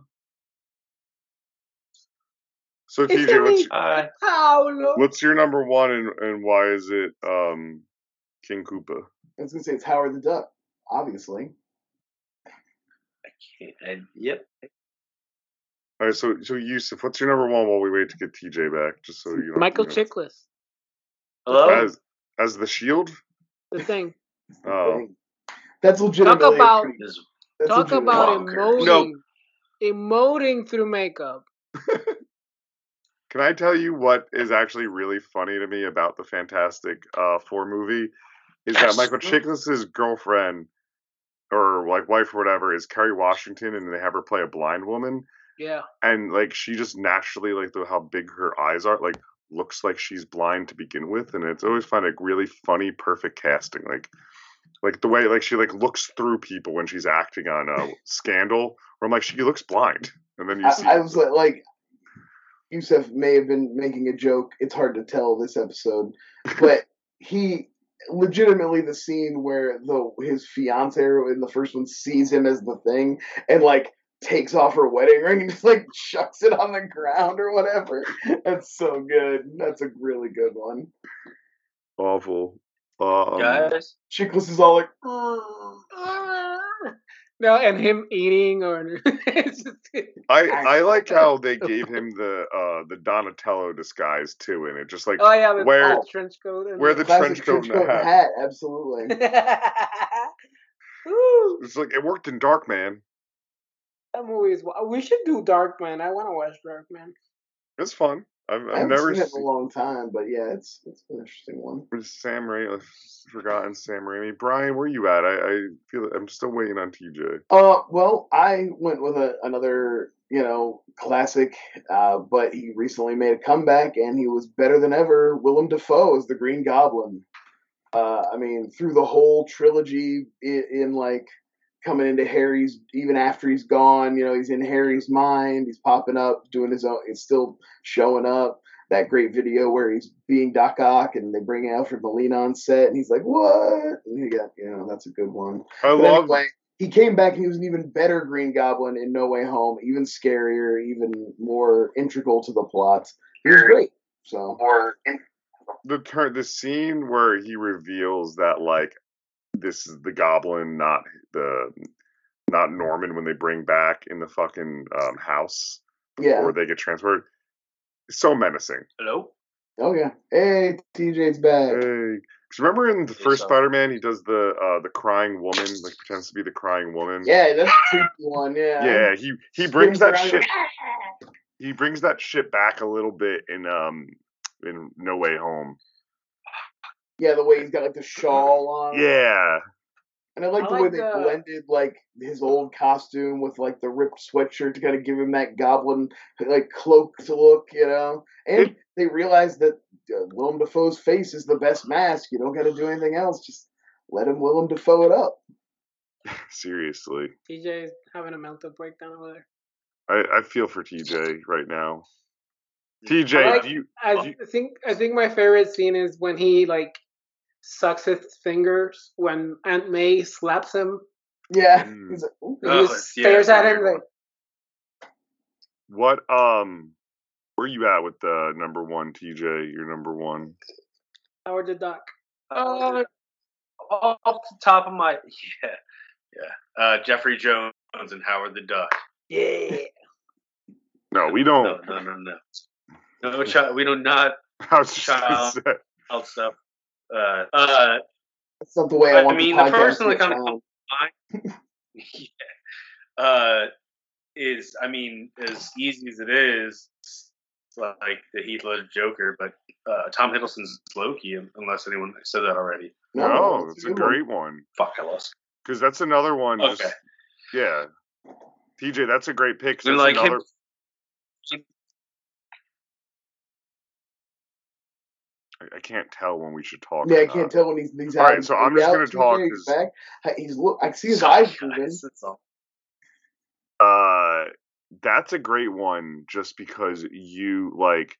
So It's TJ, what's me. Hi. Paolo. what's your number one and and why is it um King Koopa? I was gonna say it's Howard the Duck, obviously. I can't. I, yep. All right, so so Yusuf, what's your number one while we wait to get TJ back? Just so you don't Michael you know, Chiklis. Hello? as as the Shield. The thing. [LAUGHS] Oh, That's legitimately a about- that's Talk about bonkers. emoting. Emoting through makeup. [LAUGHS] Can I tell you what is actually really funny to me about the Fantastic uh, Four movie? Is that Michael Chiklis's girlfriend or like wife or whatever is Kerry Washington, and they have her play a blind woman, Yeah. and like she just naturally like the how big her eyes are, like looks like she's blind to begin with, and it's always find like really funny, perfect casting, like like the way like she like looks through people when she's acting on a [LAUGHS] Scandal, where I'm like she looks blind, and then you see I, I was like, like, Yusuf may have been making a joke. It's hard to tell this episode, but [LAUGHS] he legitimately the scene where the his fiance in the first one sees him as the thing and like takes off her wedding ring and just like chucks it on the ground or whatever. That's so good. That's a really good one. Awful. Um, Guys, Chiklis is all like, [LAUGHS] no, and him eating or [LAUGHS] just, I I like how they gave him the uh the Donatello disguise too in it, just like oh yeah, with Where- the trench coat. And where the classic trench coat and the hat. Absolutely. [LAUGHS] It's like it worked in Darkman. That movie is. We should do Darkman. I want to watch Darkman. It's fun. I've, I I've haven't never seen it in a long time, but yeah, it's it's an interesting one. Sam Raimi. Forgotten Sam Raimi. Brian, where you at? I, I feel I'm still waiting on TJ. Uh, well, I went with a, another, you know, classic, uh, but he recently made a comeback and he was better than ever. Willem Dafoe as the Green Goblin. Uh, I mean, through the whole trilogy, in, in like coming into Harry's, even after he's gone, you know, he's in Harry's mind. He's popping up, doing his own. He's still showing up. That great video where he's being Doc Ock and they bring Alfred Molina on set and he's like, "What?" And he got, you know, that's a good one. I But love. anyway, he came back and he was an even better Green Goblin in No Way Home, even scarier, even more integral to the plot. He was great. So the turn the scene where he reveals that like this is the goblin not the not norman when they bring back in the fucking um, house yeah. they get transferred it's so menacing hello. Oh yeah. Hey, TJ's back. hey 'Cause remember in the Hey, first so- spider-man he does the uh the crying woman like pretends to be the crying woman Yeah, that's a creepy one. Yeah. yeah he he brings that around shit and- he brings that shit back a little bit in um in no way home Yeah, the way he's got like the shawl on. yeah And I like I the way they the- blended like his old costume with like the ripped sweatshirt to kind of give him that goblin like cloaked look, you know. And they realized that uh, Willem Dafoe's face is the best mask. You don't got to do anything else. Just let him Willem Dafoe it up. [LAUGHS] seriously TJ is having a mental breakdown over there. I, I feel for TJ right now. TJ, I like- do you I you- think I think my favorite scene is when he like sucks his fingers when Aunt May slaps him. Yeah. Mm. He's like, "Ooh." He Oh, just yeah, stares at that's a him like, what um where you at with the number one TJ? Your number one. Howard the Duck. Uh, off the top of my [LAUGHS] yeah, yeah. Uh, Jeffrey Jones and Howard the Duck. Yeah. No, we don't. no, no, no. No, child. We do not [LAUGHS] I was just gonna Child. say. child stuff. Uh, uh, That's not the way I I want mean, the the podcast first to one that sound. comes [LAUGHS] yeah. Uh, is I mean, as easy as it is, like the Heath Ledger Joker, but uh, Tom Hiddleston's Loki, unless anyone said that already. No, that's it's a good one. great one. Fuck, I lost. Because that's another one. Okay. Just, yeah. TJ, that's a great pick. 'cause And that's like another, him, I, I can't tell when we should talk. Yeah, I can't not. tell when he's he's All right, having so I'm just gonna talk TJ 'cause- back. He's look. I see his Sorry, eyes moving. guys, that's all. Uh, that's a great one. Just because you like,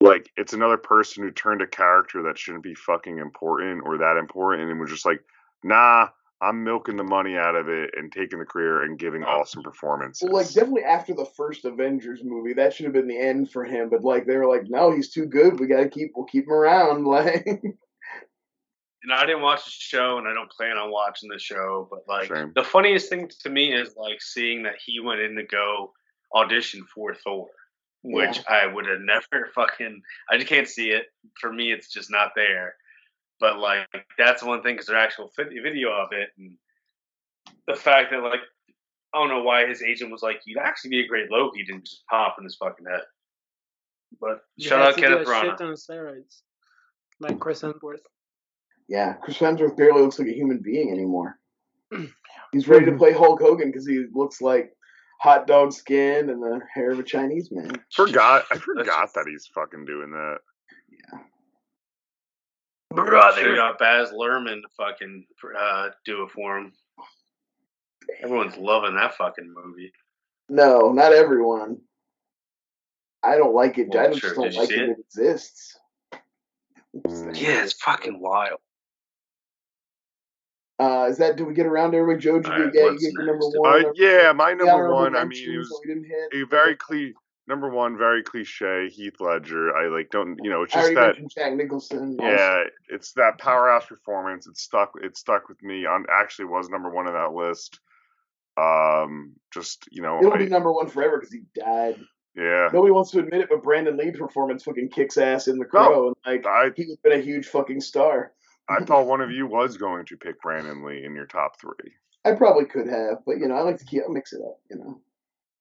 like it's another person who turned a character that shouldn't be fucking important or that important, and was just like, nah, I'm milking the money out of it and taking the career and giving awesome performances. Well, like definitely after the first Avengers movie, that should have been the end for him. But like they were like, no, he's too good. We got to keep. We'll keep him around. [LAUGHS] Like, and I didn't watch the show, and I don't plan on watching the show. But like, Same. the funniest thing to me is like seeing that he went in to go audition for Thor, which I would have [LAUGHS] never fucking. I just can't see it. For me, it's just not there. But like, that's one thing because there's actual video of it, and the fact that like, I don't know why his agent was like, "You'd actually be a great Loki," didn't just pop in his fucking head. But You shout had out to do Kenneth a Branagh. shit on steroids, like Chris Hemsworth. yeah, Chris Hemsworth barely looks like a human being anymore. [CLEARS THROAT] He's ready to play Hulk Hogan because he looks like hot dog skin and the hair of a Chinese man. forgot. I forgot that he's fucking doing that. Should have got Baz Luhrmann to fucking uh, do it for him. Everyone's loving that fucking movie. No, not everyone. I don't like it. Well, I just sure. don't Did like it. it? It exists. Mm. Yeah, it's fucking wild. Uh, is that? Do we get around to everybody? Joe, did you Alright, get, yeah, you get your number one? Uh, yeah, my number one. I mean, it mentions was that we didn't hit. a very clear number one, very cliche. Heath Ledger. I like don't you know? It's I just that. Jack Nicholson. also. Yeah, it's that powerhouse performance. It stuck. It stuck with me. On actually was number one on that list. Um, just you know, It'll I- be number one forever because he died. yeah. Nobody wants to admit it, but Brandon Lee's performance fucking kicks ass in The No. Crow, and like I he would have been a huge fucking star. I thought one of you was going to pick Brandon Lee in your top three. [LAUGHS] I probably could have, but you know, I like to keep I mix it up. You know,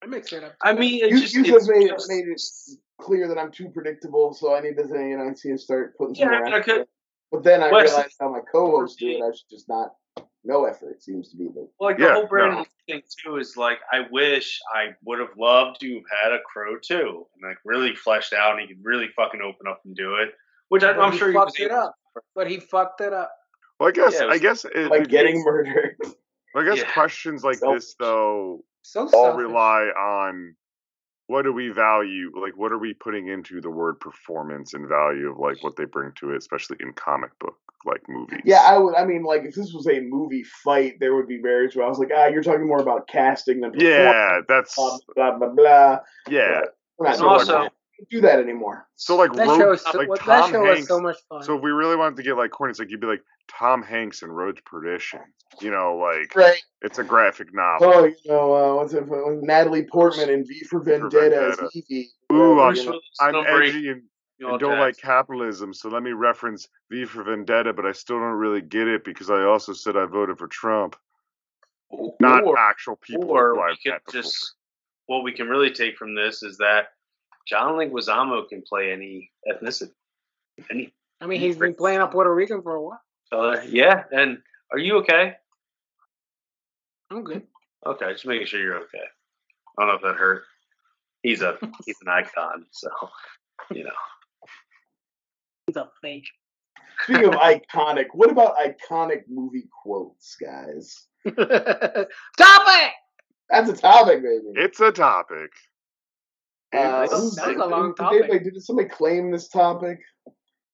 I mix it up. I mean, it's you, just, you it's made, just- made it clear that I'm too predictable, so I need to say, you know, I need to start putting some Yeah, more I effort. could- in. But then I Wes- realized how my co-hosts do it. I should just not. No effort seems to be the. like Yeah, the whole Brandon no. Thing too is like I wish I would have loved to have had a crow too, and like really fleshed out, and he could really fucking open up and do it. Which I, I'm he sure he fucked it able up. But he fucked it up. Well, I guess Yeah, I guess it, Like it- getting murdered. I guess Yeah. questions like Selfish. this though So all selfish. rely on what do we value like what are we putting into the word performance and value of like what they bring to it especially in comic book like movies Yeah, I would. I mean, like if this was a movie fight, there would be barriers where I was like, ah, you're talking more about casting than performance. yeah that's Blah blah blah. blah. yeah We're not And doing also-. We don't that anymore. so like That Road- show is so, like what- Tom that show was so much fun. so if we really wanted to get like corny it's like you'd be like Tom Hanks in Road to Perdition you know like Right. it's a graphic novel Oh, you know, uh, what's it? uh, Natalie Portman in V for Vendetta as Vendetta. Evey. Ooh, I'm- you. I'm Don't edgy and and don't like capitalism, so let me reference V for Vendetta, but I still don't really get it because I also said I voted for Trump, not or, actual people or who we could just what we can really take from this is that John Leguizamo can play any ethnicity. Any I mean, he's been playing a Puerto Rican for a while. uh, yeah, and are you okay? I'm good. Okay, just making sure you're okay. I don't know if that hurt. He's a [LAUGHS] he's an icon, so you know. He's a fake. Speaking of iconic, what about iconic movie quotes, guys? [LAUGHS] topic. That's a topic, baby. It's a topic. Uh, That's a- that's a long did topic. anybody- Did somebody claim this topic?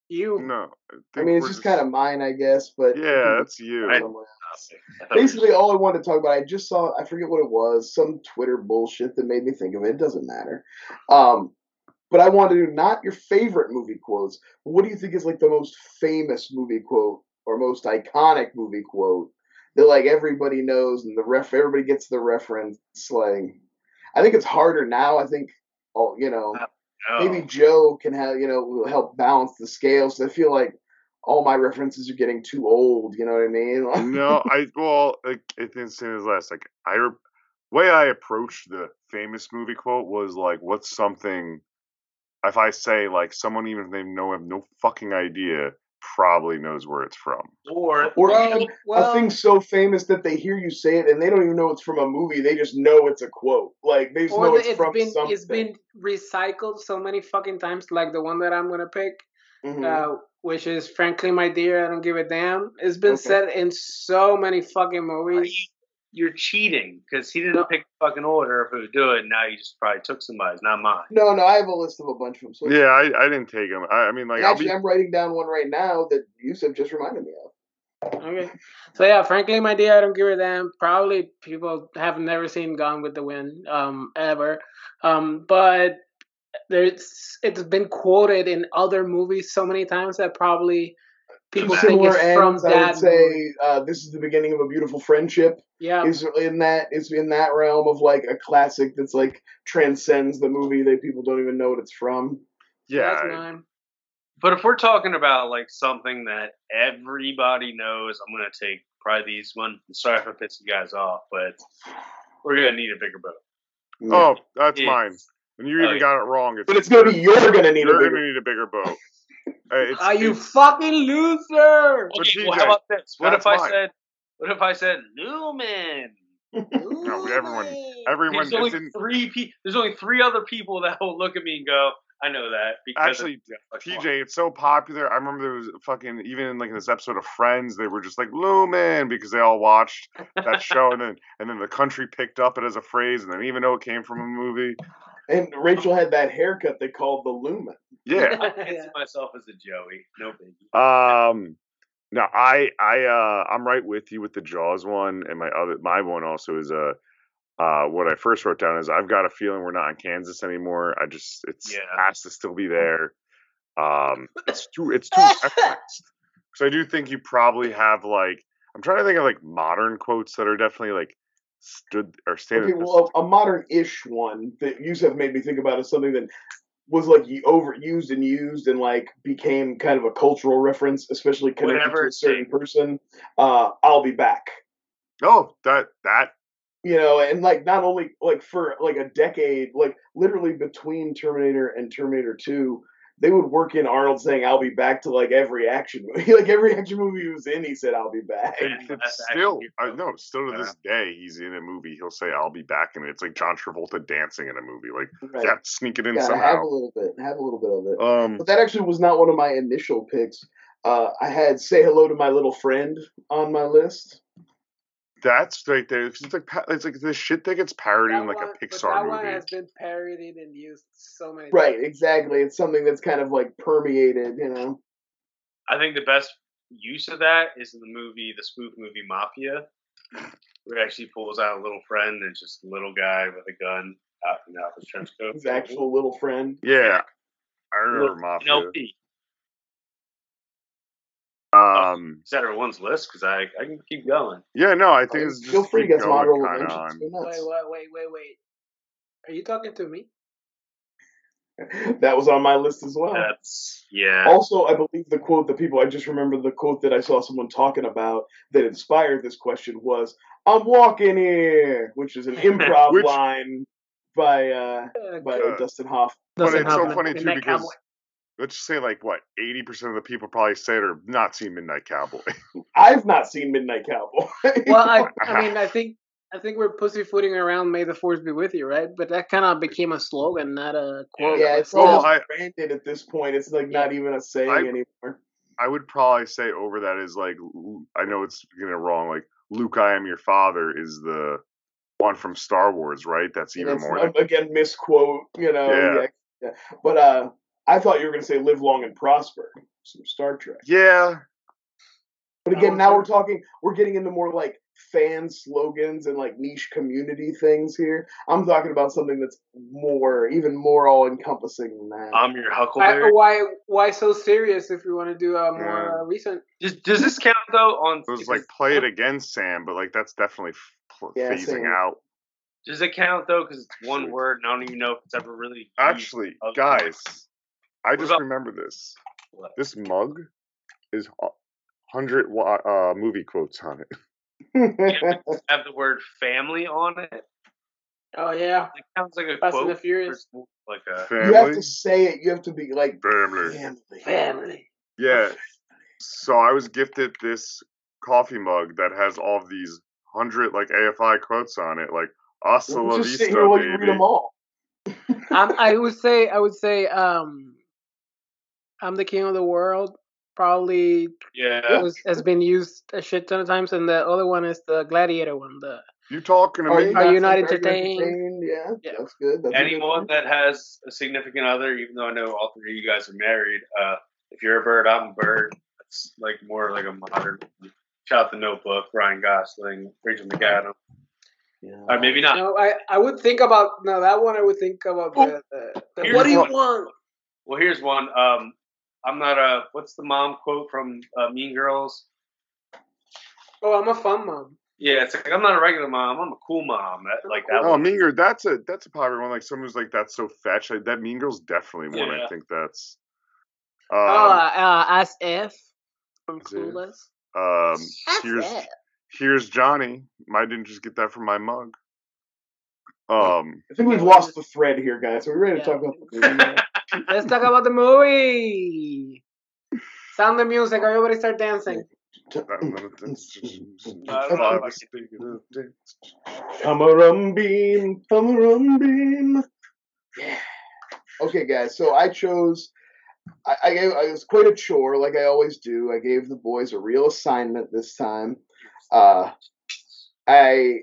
You. No, I think mean, it's we're just kind of mine, I guess. But yeah, that's you. I- somewhere else. I thought we were basically all I wanted to talk about. I just saw. I forget what it was. Some Twitter bullshit that made me think of it. It doesn't matter. Um, but I wanted to do not your favorite movie quotes. What do you think is like the most famous movie quote or most iconic movie quote that like everybody knows and the ref everybody gets the reference? Like, I think it's harder now. I think. Oh, you know, oh, no. maybe Joe can have you know help balance the scales. I feel like all my references are getting too old. You know what I mean? [LAUGHS] no, I well, like it's the same as last. Like I, re- way I approached the famous movie quote was like, what's something? If I say like someone, even if they know have no fucking idea, probably knows where it's from. or Or Well, even well- a thing so famous that they hear you say it and they don't even know it's from a movie. They just know it's a quote. Like they just know Or it's, it's from been something. it's been recycled so many fucking times, like the one that I'm gonna pick, Mhm. uh, which is "Frankly, My Dear, I Don't Give a Damn." It's been Okay. said in so many fucking movies. You're cheating because he didn't pick the fucking order if it would do it. Now you just probably took somebody's, not mine. no, no, I have a list of a bunch of them. So Yeah, I, I didn't take them. I, I mean, like I'll actually, be I'm writing down one right now that Yusuf just reminded me of. Okay, so yeah, "Frankly, My Dear, I Don't Give a Damn." Probably people have never seen Gone with the Wind um, ever, um, but there's it's been quoted in other movies so many times that probably people think Similar it's from ends, I would say uh, this is the beginning of a beautiful friendship. Yeah, Is in that is in that realm of like a classic that's like transcends the movie that people don't even know what it's from. yeah. that's mine. But if we're talking about like something that everybody knows, I'm gonna take probably these one. Sorry if I pissed you guys off, but we're gonna need a bigger boat. Oh, that's It's- mine. And you oh, even yeah. got it wrong. It's, but it's gonna be you're gonna need a you're bigger. gonna need a bigger boat. It's, Are you fucking loser? But Okay, well, how about this? What if I mine. said? What if I said Newman? No, everyone- everyone? There's only in, three. Pe- there's only three other people that will look at me and go, "I know that." Because actually, of- TJ, it's so popular. I remember there was fucking even in like this episode of Friends, they were just like Lumen because they all watched that show, and then and then the country picked up it as a phrase, and then even though it came from a movie. And Rachel had that haircut they called the lumen. Yeah. [LAUGHS] I fancy myself as a Joey. No biggie. Um. No, I I uh I'm right with you with the Jaws one, and my other my one also is uh uh what I first wrote down is I've got a feeling we're not in Kansas anymore. I just it's Yeah. has to still be there. Um, it's too it's too [LAUGHS] referenced because I do think you probably have like I'm trying to think of like modern quotes that are definitely like stood or standing. Okay, well, a, a modern-ish one that you have made me think about is something that was like y- overused and used and like became kind of a cultural reference, especially connected Whatever to a certain person. Uh, I'll be back. oh, that that You know, and like not only like for like a decade, like literally between Terminator and Terminator Two, they would work in Arnold saying "I'll be back" to like every action [LAUGHS] movie. like every action movie he was in, he said "I'll be back." Yeah. it's That's still actually- I know still to Yeah. this day he's in a movie he'll say I'll be back and it's like John Travolta dancing in a movie like Right. yeah sneak it in Gotta have a little bit, have a little bit of it. Um, But that actually was not one of my initial picks. Uh, I had "Say Hello to My Little Friend" on my list. That's right there. It's like pa- it's like this shit that gets parodied in like one- a but Pixar that movie. one has been parodied and used so many Right, times. exactly. It's something that's kind of like permeated, you know. I think the best use of that is in the movie, the spoof movie Mafia, where he actually pulls out a little friend and it's just a little guy with a gun out in out his trench coat. His actual little friend. yeah, I remember Little- Mafia. an LP. Um, Is that everyone's list? Because I, I can keep going. yeah, no, I think it's just Feel free to keep get some going honorable kinda mentions. on. Go nuts. Wait, wait, wait, wait, wait. Are you talking to me? That was on my list as well. That's yeah. Also, I believe the quote that people, I just remember the quote that I saw someone talking about that inspired this question was, I'm walking here, which is an [LAUGHS] improv Which- line by uh, by Uh, Dustin Hoff. But doesn't it's so funny too because Cowboy. Let's just say like what eighty percent of the people probably said or not seen Midnight Cowboy. [LAUGHS] I've not seen Midnight Cowboy. [LAUGHS] well, I, I [LAUGHS] mean, I think, I think we're pussyfooting around "May the Force be with you," right? But that kind of became a slogan, not a quote. yeah, it's Well, almost I- branded at this point. It's like not even a saying I- anymore. I would probably say over that is like i know it's getting it wrong. Like Luke, I am your father is the one from Star Wars, right? That's even It's, more. again misquote, you know. Yeah. yeah, yeah. But uh, I thought you were going to say "Live Long and Prosper," some Star Trek. yeah, But again, now say- we're talking, we're getting into more like fan slogans and like niche community things here. I'm talking about something that's more, even more all encompassing than that. I'm your I, Huckleberry. why, why so serious? If we want to do a more Yeah. uh, recent, Does, does this count though? On it was like play it again, Sam, but like that's definitely pl- Yeah, phasing Sam. out. Does it count though? Because it's one Actually- word, and I don't even know if it's ever really. Actually, guys, I just about- remember this. What? This mug is hundred uh, movie quotes on it. [LAUGHS] have the word family on it. oh yeah, It sounds like a Fast and quote. the Furious. Like a family? you have to say it. You have to be like family. family. family. Yeah. So I was gifted this coffee mug that has all of these hundred like AFI quotes on it, like "Hasta la Just vista, here while you read baby." them all. [LAUGHS] um, I would say, I would say, um, I'm the king of the world. Probably yeah. was, has been used a shit ton of times, and the other one is the gladiator one. The You talking to Are me? you, Are you not, not very entertained? Yeah, Yeah. that's good. That's a good Anyone that has a significant other, even though I know all three of you guys are married, uh, if you're a bird, I'm a bird. It's like more like a modern. Shout out the Notebook, Ryan Gosling, Rachel McAdams. Yeah. Or maybe not. no, I I would think about no that one. I would think about the, the, the what do you one. want? Well, here's one. Um, I'm not a. What's the mom quote from uh, Mean Girls? Oh, I'm a fun mom. Yeah, it's like I'm not a regular mom. I'm a cool mom. That, like that. Oh, one. Mean Girl. That's a that's a popular one. Like someone who's like that's so fetch. Like, that Mean Girl's definitely one. I think that's. Um, oh, uh, Ask F from As If. Clueless. um, Ask here's F. here's Johnny. I didn't just get that from my mug. Um, I think we've lost the thread here, guys. Are we ready to Yeah. talk about the movie now? Let's talk about the movie. Sound the music. Everybody start dancing. I'm rum beam. I'm rum beam. Yeah. Okay, guys. So I chose. I, I gave. I was quite a chore, like I always do. I gave the boys a real assignment this time. Uh, I,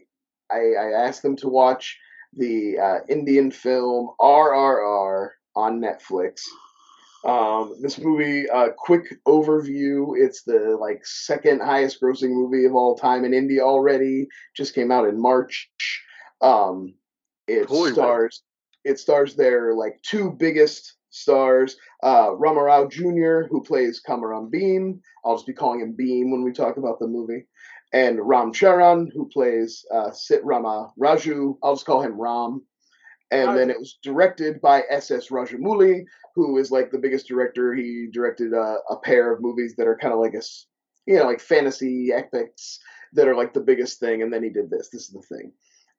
I I asked them to watch the uh, Indian film RRR on Netflix. Um, this movie, uh, quick overview. It's the like second highest grossing movie of all time in India already. Just came out in March. Um, it Holy stars it stars their like two biggest stars, uh, Rama Rao Jr., who plays Komaram Bheem. I'll just be calling him Bheem when we talk about the movie. And Ram Charan, who plays uh, Sitarama Raju. I'll just call him Ram. And then it was directed by S.S. Rajamouli, who is like the biggest director. He directed uh, a pair of movies that are kind of like a, you know, like fantasy epics that are like the biggest thing. And then he did this. This is the thing.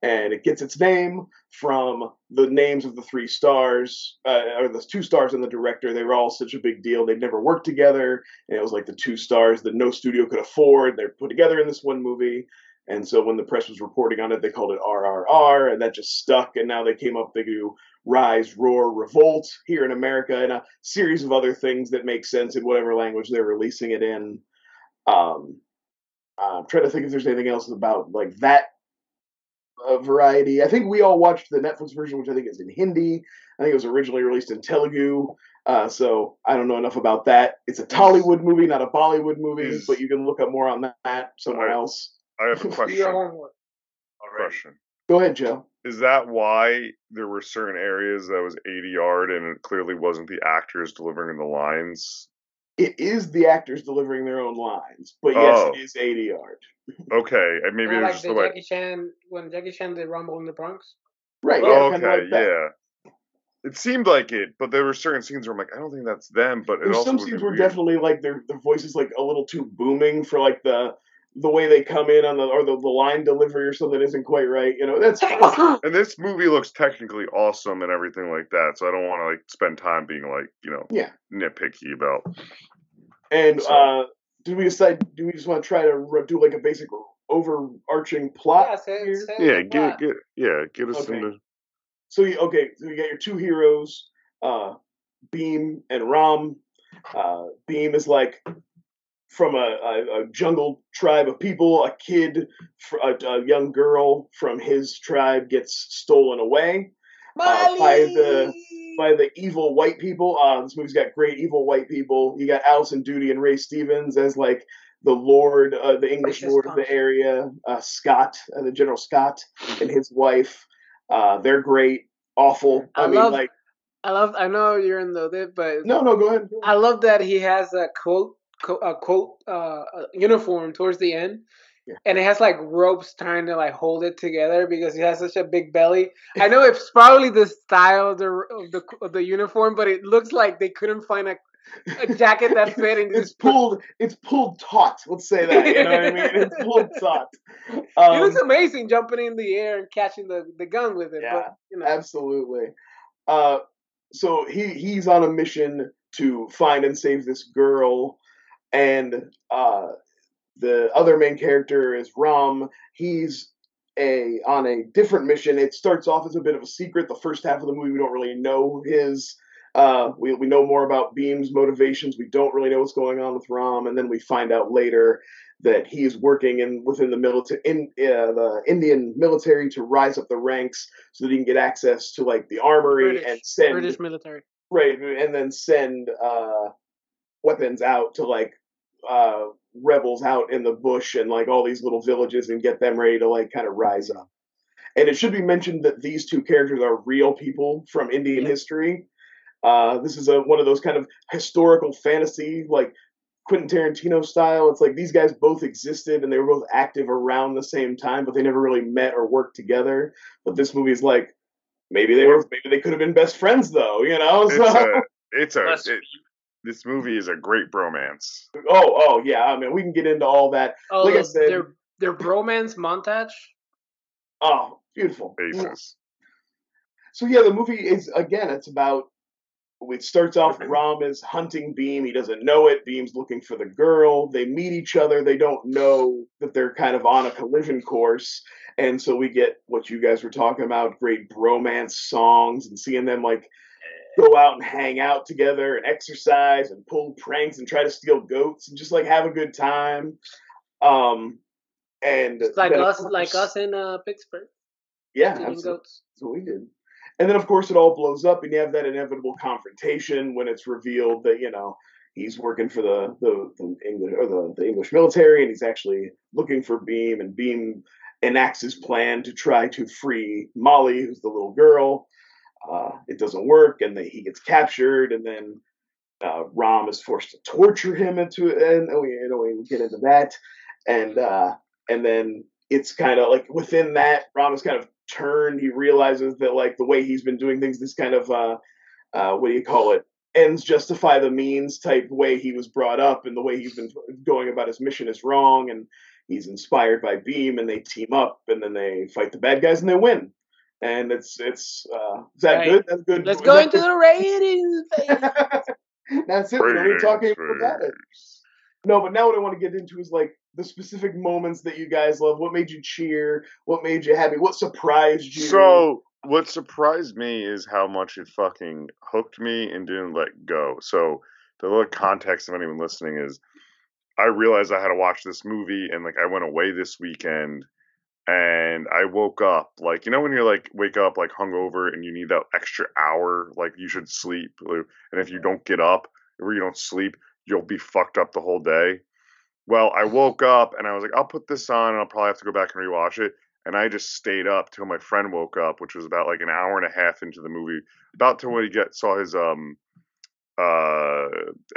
And it gets its name from the names of the three stars, uh, or the two stars and the director. They were all such a big deal. They'd never worked together. And it was like the two stars that no studio could afford. They're put together in this one movie. And so when the press was reporting on it, they called it RRR, and that just stuck. And now they came up, they do Rise, Roar, Revolt here in America, and a series of other things that make sense in whatever language they're releasing it in. Um, I'm trying to think if there's anything else about like that uh, variety. I think we all watched the Netflix version, which I think is in Hindi. I think it was originally released in Telugu. Uh, so I don't know enough about that. It's a Tollywood movie, not a Bollywood movie, Is- but you can look up more on that somewhere else. I have a [LAUGHS] question. your question. Go ahead, Joe. Is that why there were certain areas that was ADR and it clearly wasn't the actors delivering the lines? It is the actors delivering their own lines, but yes, Oh. it is ADR. Okay, and maybe Kinda it was like just the the way. Jackie Chan when Jackie Chan did Rumble in the Bronx. Right, yeah, Oh, kinda okay, like that. yeah. It seemed like it, but there were certain scenes where I'm like, I don't think that's them. But it There's also some scenes where weird. definitely like their their voice is like a little too booming for like the the way they come in on the or the, the line delivery or something isn't quite right. You know, that's. [LAUGHS] And this movie looks technically awesome and everything like that. So I don't want to like spend time being like, you know, Yeah. nitpicky about. And So- uh do we decide do we just want to try to ro- do like a basic overarching plot? Yeah, say, here? say Yeah, get plot. get yeah, get us Okay. into. So you, okay, so you got your two heroes, uh, Bheem and Ram. Uh, Bheem is like from a, a, a jungle tribe of people. A kid, a, a young girl from his tribe gets stolen away uh, by the by the evil white people. Uh, this movie's got great evil white people. You got Alison Doody and Ray Stevenson as like the Lord, uh, the English Lord of the area. Uh, Scott, uh, the General Scott, and his wife. Uh, they're great. Awful. I, I mean, love- like I love. I know you're in the bit, but no, no. Go ahead. I love that he has a quote, co- a quote, uh, uniform towards the end, Yeah. and it has like ropes trying to like hold it together because he has such a big belly. I know it's probably the style of the of the of the uniform, but it looks like they couldn't find a, a jacket that fit and [LAUGHS] It's pulled. It's pulled taut. Let's say that. You know what I mean? [LAUGHS] It's pulled taut. Um, looks amazing jumping in the air and catching the, the gun with it. Yeah, but, you know, Absolutely. Uh, so he he's on a mission to find and save this girl, and uh, the other main character is Ram. He's a on a different mission. It starts off as a bit of a secret. The first half of the movie, we don't really know his. Uh, we we know more about Bheem's motivations. We don't really know what's going on with Ram, and then we find out later that he is working in within the military in uh, the Indian military to rise up the ranks so that he can get access to like the armory British, and send British military. right and then send uh, weapons out to like uh, rebels out in the bush and like all these little villages and get them ready to like kind of rise up. And it should be mentioned that these two characters are real people from Indian Yeah. history. Uh, this is a, one of those kind of historical fantasy, like Quentin Tarantino style. It's like these guys both existed and they were both active around the same time, but they never really met or worked together. But this movie is like maybe they were, maybe they could have been best friends though, you know? It's So, a, it's a, it, this movie is a great bromance. oh, oh yeah. I mean, we can get into all that. Oh, like I the- said- their their bromance montage. Oh, beautiful. Basis. So yeah, the movie is again. It's about. It starts off. Ram is hunting Bheem. He doesn't know it. Bheem's looking for the girl. They meet each other. They don't know that they're kind of on a collision course, and so we get what you guys were talking about: great bromance songs and seeing them like go out and hang out together and exercise and pull pranks and try to steal goats and just like have a good time. Um, and It's like us, like us in uh, Pittsburgh. Yeah, absolutely. goats. That's what we did. and then of course it all blows up, and you have that inevitable confrontation when it's revealed that you know he's working for the the, the English or the, the English military, and he's actually looking for Bheem, and Bheem enacts his plan to try to free Malli, who's the little girl. Uh, it doesn't work, and then he gets captured, and then uh, Ram is forced to torture him into it, and we, you know, we get into that, and uh, and then it's kind of like within that, Ram is kind of turned. He realizes that like the way he's been doing things, this kind of uh, uh, what do you call it? Ends justify the means type way he was brought up, and the way he's been going about his mission is wrong, and he's inspired by Bheem, and they team up, and then they fight the bad guys, and they win and it's it's uh, is that Right. good? That's good. Let's Is go into good? the ratings. [LAUGHS] That's it. We're only talking about it. No, but now what I want to get into is like the specific moments that you guys love. What made you cheer? What made you happy? What surprised you? So what surprised me is how much it fucking hooked me and didn't let go. So the little context of anyone listening is I realized I had to watch this movie and like I went away this weekend and I woke up like you know when you're like wake up like hungover and you need that extra hour like you should sleep and if you don't get up or you don't sleep you'll be fucked up the whole day. Well, I woke up and I was like I'll put this on and I'll probably have to go back and rewatch it and I just stayed up till my friend woke up, which was about like an hour and a half into the movie, about till when he get saw his um uh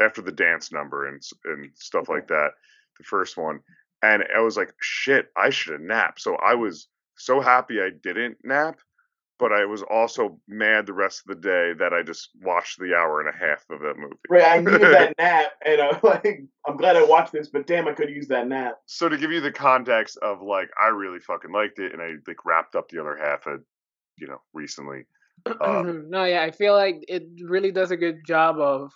after the dance number and and stuff like that, the first one, and I was like, shit, I should have napped. So I was so happy I didn't nap, but I was also mad the rest of the day that I just watched the hour and a half of that movie. right, I needed that [LAUGHS] nap, and uh, like I'm glad I watched this, but damn, I could use that nap. So to give you the context of like, I really fucking liked it, and I like wrapped up the other half of, you know, recently. [CLEARS THROAT] Um, no, yeah, I feel like it really does a good job of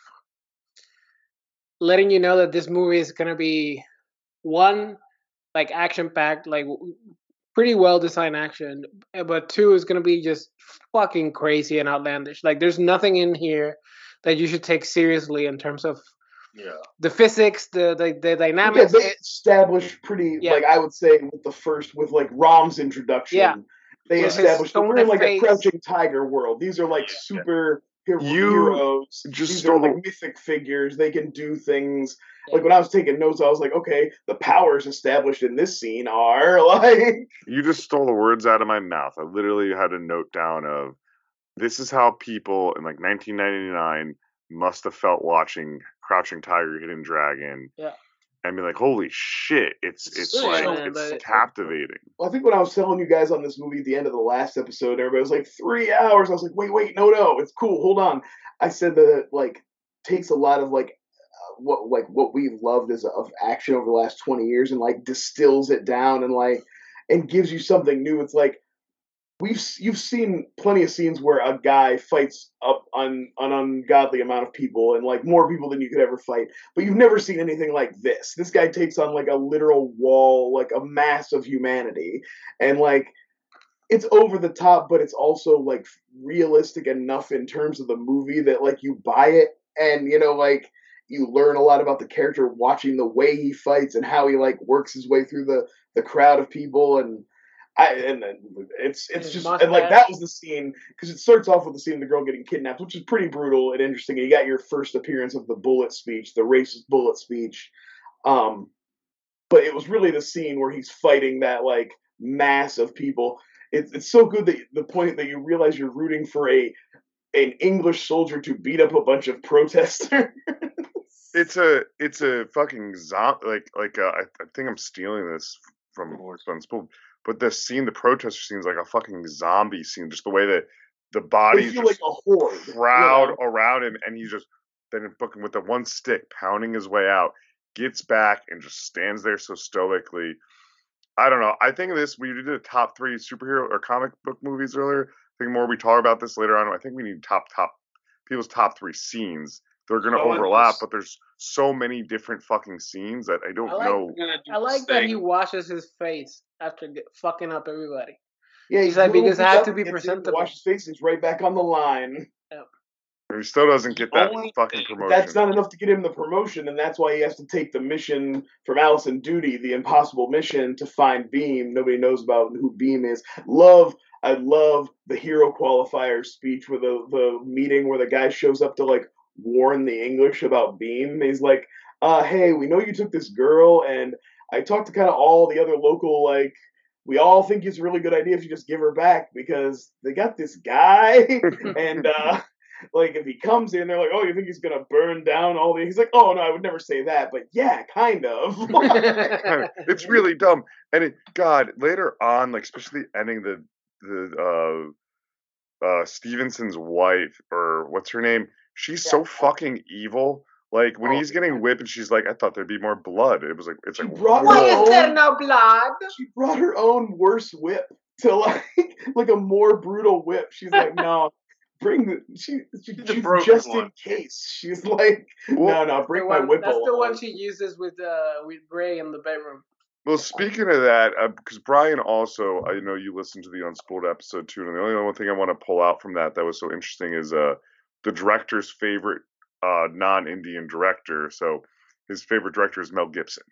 letting you know that this movie is gonna be one like action packed, like pretty well designed action, eh, but two is gonna be just fucking crazy and outlandish. Like, there's nothing in here that you should take seriously in terms of Yeah. the physics, the the, the Yeah, dynamics. they established pretty, Yeah. like I would say, with the first, with like Ram's introduction. Yeah. They With established that we're in like stone-faced- a crouching tiger world. These are like Yeah. super hero- You heroes. just These are like mythic figures. They can do things. Yeah. Like when I was taking notes, I was like, okay, the powers established in this scene are [LAUGHS] like You just stole the words out of my mouth. I literally had a note down of this is how people in like 1999 must have felt watching Crouching Tiger, Hidden Dragon. Yeah. And be like, holy shit, it's it's Yeah, like man, it's but- captivating. Well, I think when I was telling you guys on this movie at the end of the last episode, everybody was like three hours. I was like, wait, wait, no, no, it's cool. Hold on. I said that it like takes a lot of like what like what we've loved as of action over the last twenty years and like distills it down and like and gives you something new. It's like we've you've seen plenty of scenes where a guy fights up on an ungodly amount of people and like more people than you could ever fight but you've never seen anything like this this guy takes on like a literal wall like a mass of humanity and like it's over the top but it's also like realistic enough in terms of the movie that like you buy it and you know like you learn a lot about the character watching the way he fights and how he like works his way through the the crowd of people and I and then it's it's just and like that was the scene because it starts off with the scene of the girl getting kidnapped, which is pretty brutal and interesting. And you got your first appearance of the bullet speech, the racist bullet speech. Um, but it was really the scene where he's fighting that like mass of people. It's it's so good that the point that you realize you're rooting for a an English soldier to beat up a bunch of protesters. [LAUGHS] It's a it's a fucking zombie like like uh, I, I think I'm stealing this from Unspooled, but the scene, the protester scene is like a fucking zombie scene. Just the way that the bodies just like a horde. crowd know? around him, and he's just then fucking with the one stick pounding his way out, gets back and just stands there so stoically. I don't know. I think this we did a top three superhero or comic book movies earlier. I think more we talk about this later on. I think we need top top people's top three scenes. They're gonna oh, So overlap, this- but there's so many different fucking scenes that I don't I like- know. I'm do I like this that thing. he washes his face after get, fucking up everybody. Yeah, He's like, little because I have to be gets in, presentable. Wash his face. He's right back on the line. He still doesn't get that Only fucking promotion. That's not enough to get him the promotion, and that's why he has to take the mission from Alison Doody, the impossible mission to find Bheem. Nobody knows about who Bheem is. Love, I love the hero qualifier speech where the the meeting where the guy shows up to like warn the English about Bheem. He's like, uh, "Hey, we know you took this girl, and I talked to kind of all the other local like." We all think it's a really good idea if you just give her back because they got this guy, [LAUGHS] and uh, like if he comes in, they're like, "Oh, you think he's gonna burn down all the?" He's like, "Oh no, I would never say that, but yeah, kind of." [LAUGHS] [LAUGHS] it's really dumb. And it, God, later on, like especially ending the the uh uh Stevenson's wife or what's her name? She's so fucking evil. Like when Oh, he's getting whipped and she's like, I thought there'd be more blood. It was like it's She like brought Why her is there no blood? she brought her own worse whip [LAUGHS] to like like a more brutal whip. She's like, "No, bring the she, she she's just one. in case." She's like, [LAUGHS] Well, "No, no, The bring my one- whip that's the one she uses with uh with Bray in the bedroom. Well, speaking of that, because Brian also, I know you listened to the Unspooled episode too, and the only one thing I want to pull out from that that was so interesting is uh the director's favorite uh non-Indian director. So his favorite director is Mel Gibson,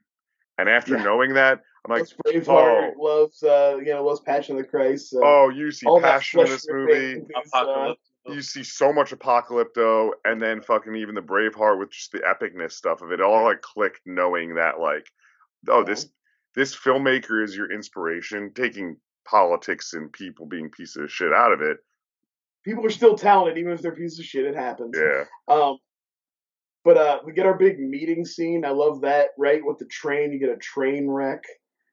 and after Yeah. knowing that, I'm like, loves Braveheart, loves uh, you know, loves Passion of the Christ. So oh, you see passion in this movie. is, uh, You see so much apocalypto, and then fucking even the Braveheart with just the epicness stuff of it. it all like clicked, knowing that like, oh, this this filmmaker is your inspiration, taking politics and people being pieces of shit out of it. People are still talented, even if they're pieces of shit. It happens. Yeah, Um, but uh, we get our big meeting scene. I love that. Right with the train, you get a train wreck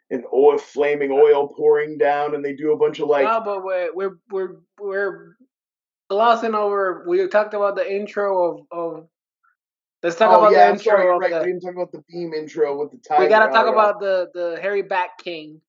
and oil, flaming oil pouring down, and they do a bunch of like. Oh, but we're we're we're we're glossing over. We talked about the intro of of. Let's talk oh about yeah, the I'm sorry. intro You're of right. We the. didn't talk about the Bheem intro with the tiger. We gotta talk Oh, about the the hairy back king,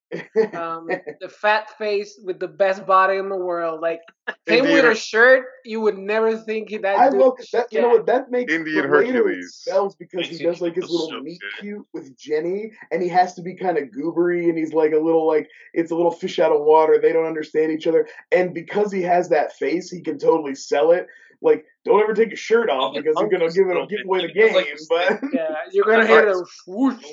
um, [LAUGHS] the fat face with the best body in the world. Like [LAUGHS] him Indian- with a shirt, you would never think that. I dude love that. You know what? That makes Indian but later it Hercules. sells because he [LAUGHS] does like his little so meet cute with Jenny, and he has to be kind of goobery, and he's like a little like it's a little fish out of water. They don't understand each other, and because he has that face, he can totally sell it. Like, don't ever take your shirt off because you're gonna give it give away the It's like game. But Yeah, [LAUGHS] you're gonna hear the swoosh.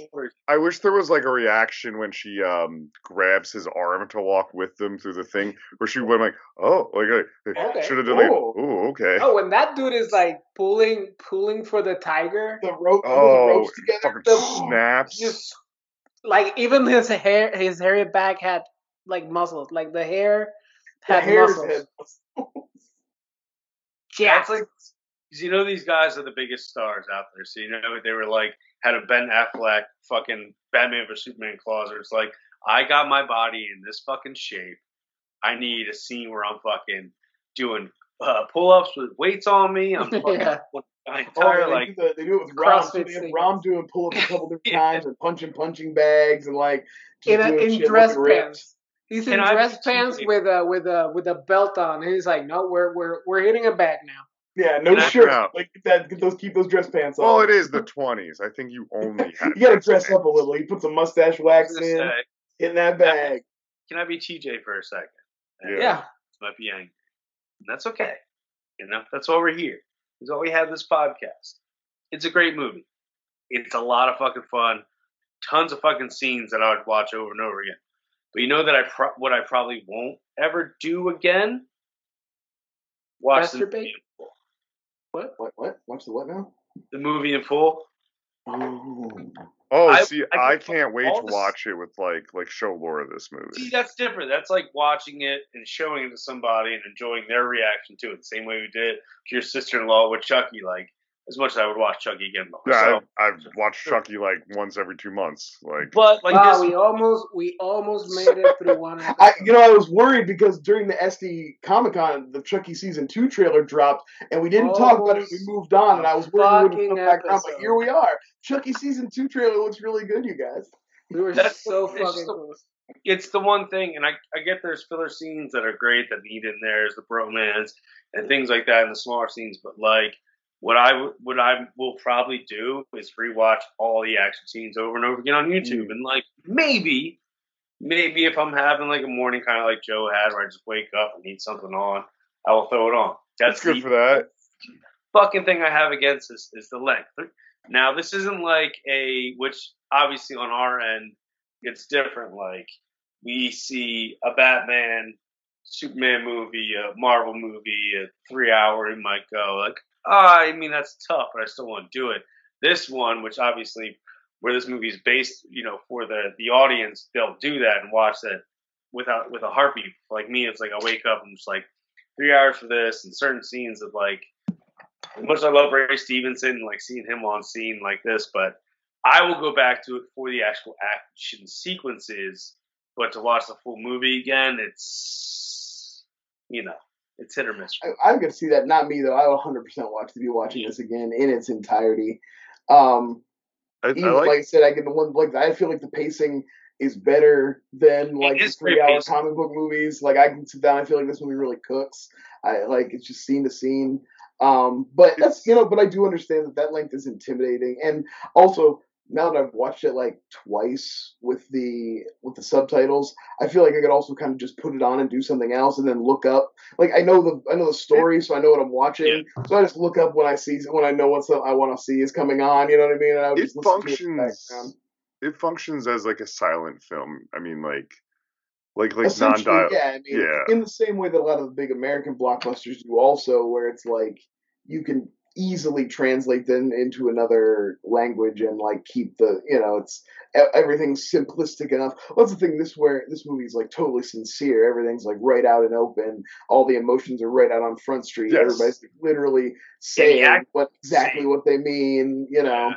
I wish there was like a reaction when she um grabs his arm to walk with them through the thing, where she went like, oh, like, Okay. should have done like, Oh. oh, okay. Oh, when that dude is like pulling pulling for the tiger, the rope, Oh, the ropes together. fucking the- snaps. just like even his hair, his hairy back had like muscles. Like the hair had hairs muscles. had- [LAUGHS] Yeah, That's like, 'cause you know, these guys are the biggest stars out there. So you know, they were like had a Ben Affleck fucking Batman vs Superman clause. Where it's like, I got my body in this fucking shape. I need a scene where I'm fucking doing uh, pull ups with weights on me. I'm [LAUGHS] fucking Yeah. my Oh, entire yeah, they, like do the, they do it with Ram. So CrossFit they have. Ram doing pull ups a couple [LAUGHS] different Yeah. times and punching punching bags and like in, a, in dress pants. He's in I dress be pants cheeky? with a with a with a belt on. And He's like, no, we're we're we're hitting a bag now. Yeah, no Can shirt. Yeah. Like that, get those, keep those dress pants on. Well, it is the [LAUGHS] twenties. I think you [LAUGHS] only have. You gotta dress up a little. You put some mustache wax in, say, in that bag. can I be TJ for a second? Yeah. Yeah, This might be angry. And that's okay. You know, that's why we're here. That's why we have this podcast. It's a great movie. It's a lot of fucking fun. Tons of fucking scenes that I would watch over and over again. But you know that I pro- what I probably won't ever do again? Watch the Masturbate? movie, in full. what? What? What? Watch the what now? the movie in full. Oh, Oh, I- see, I I, can't wait all to this- watch it with like like show Laura this See, movie. that's different. That's like watching it and showing it to somebody and enjoying their reaction to it. The same way we did to your sister-in-law with Chucky. Like as much as I would watch Chucky again by Yeah, myself. I've, I've watched Chucky like once every two months. Like, But like wow, this, we almost we almost made it through [LAUGHS] one. I, you know, I was worried because during the SD Comic Con, the Chucky season two trailer dropped, and we didn't talk about it. We oh, moved on, and I was worried we wouldn't come back around. But here we are. Chucky season two trailer looks really good, you guys. we were That's- so it's fucking the- close. it's the one thing, and I, I get there's filler scenes that are great that need in there is the bromance and things like that in the smaller scenes. But like what I what I will probably do is rewatch all the action scenes over and over again on YouTube, mm. and like maybe maybe if I'm having like a morning kind of like Joe had, where I just wake up and need something on, I will throw it on. that's That's good for that. fucking thing I have against this is the length. Now, this isn't like a, which obviously on our end, it's different. Like, we see a Batman, Superman movie, a Marvel movie, a three hour, it might go. Like, oh, I mean, that's tough, but I still want to do it. This one, which obviously, where this movie is based, you know, for the, the audience, they'll do that and watch that without with a heartbeat. Like me, it's like I wake up and just like three hours for this, and certain scenes of like much I love Ray Stevenson, like seeing him on scene like this, but I will go back to it for the actual action sequences. But to watch the full movie again, it's you know, it's hit or miss. I, I could see that. Not me though. I will 100 percent watch to be watching this again in its entirety. Um, I, even I like, like I said, I get the one like I feel like the pacing is better than like the three hour pacing. comic book movies. Like I can sit down. I feel like this movie really cooks. I like it's just scene to scene. Um, but that's you know, but I do understand that that length is intimidating, and also now that I've watched it like twice with the with the subtitles, I feel like I could also kind of just put it on and do something else, and then look up. Like I know the I know the story, so I know what I'm watching. So I just look up when I see when I know what uh, I want to see is coming on. You know what I mean? And I would it just to it functions. It functions as like a silent film. I mean, like, like like Essentially, non-dial. yeah. I mean, yeah. in the same way that a lot of the big American blockbusters do, also, where it's like you can easily translate them into another language and like keep the you know it's e- everything's simplistic enough. Well, that's the thing. This where this movie's like totally sincere. Everything's like right out and open. All the emotions are right out on Front Street. Yes. Everybody's like, literally saying act- what exactly same. what they mean. You know. Yeah.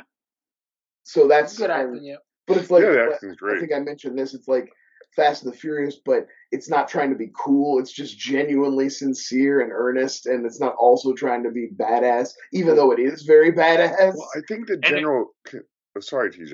So that's good and- acting, yeah. but it's like yeah, the I- I think I mentioned this. It's like Fast and the Furious, but it's not trying to be cool. It's just genuinely sincere and earnest, and it's not also trying to be badass, even though it is very badass. Well, I think the it- general. oh, sorry, TJ.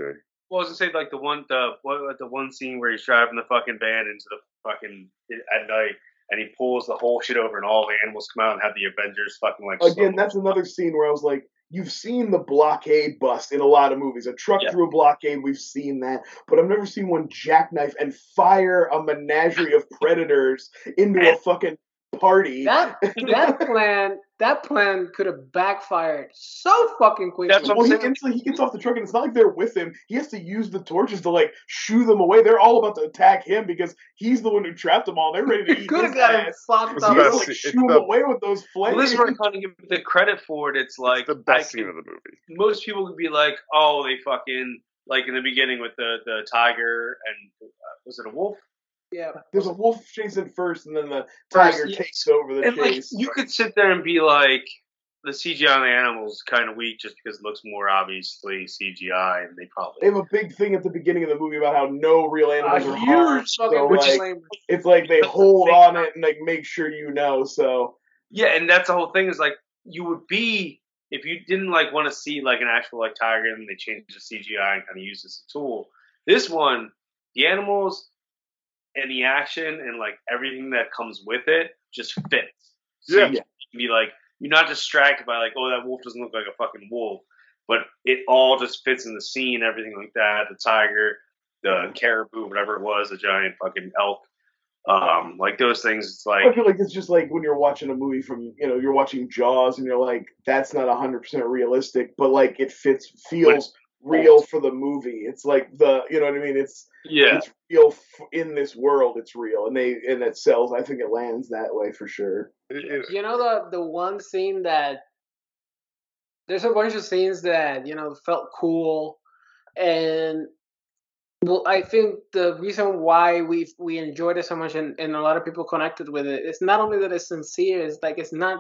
Well, I was gonna say like the one the what the one scene where he's driving the fucking van into the fucking at night and he pulls the whole shit over and all the animals come out and have the Avengers fucking like Again, that's another scene where I was like, you've seen the blockade bust in a lot of movies. A truck Yeah. through a blockade, we've seen that, but I've never seen one jackknife and fire a menagerie of predators into a fucking party. That [LAUGHS] that plan that plan could have backfired so fucking quickly. That's what Well, he saying. instantly he gets off the truck and it's not like they're with him. He has to use the torches to like shoo them away. They're all about to attack him because he's the one who trapped them all. They're ready to He eat could his have got him ass. fucked It's He up. the has to like shoo it's him the- away with those flames. Well, this is where I kind of give the credit for it. It's like it's the best I scene of the movie. most people would be like, oh, they fucking like in the beginning with the the tiger and uh, was it a wolf? Yeah. There's a wolf chasing first, and then the tiger yes. takes over the and like chase. you could sit there and be like, the CGI on the animals is kind of weak just because it looks more obviously CGI, and they probably they have a big thing at the beginning of the movie about how no real animals A are harmed. So, Which is- like, it's like they That's the hold on it and like make sure you know. So yeah, and that's the whole thing is like you would be if you didn't like want to see like an actual like tiger and they changed the CGI and kind of use this as a tool. This one, the animals and the action and like everything that comes with it just fits. So Yeah. you can be like you're not distracted by like, oh that wolf doesn't look like a fucking wolf. But it all just fits in the scene, everything like that. The tiger, the caribou, whatever it was, the giant fucking elk. Um, like those things, it's like I feel like it's just like when you're watching a movie from you know you're watching Jaws and you're like that's not hundred percent realistic, but like it fits feels real for the movie. It's like the you know what I mean. It's yeah, it's real f- in this world. It's real, and they and it sells. I think it lands that way for sure. It- it- You know the the one scene that there's a bunch of scenes that you know felt cool, and well, I think the reason why we we enjoyed it so much and, and a lot of people connected with it is not only that it's sincere, it's like it's not.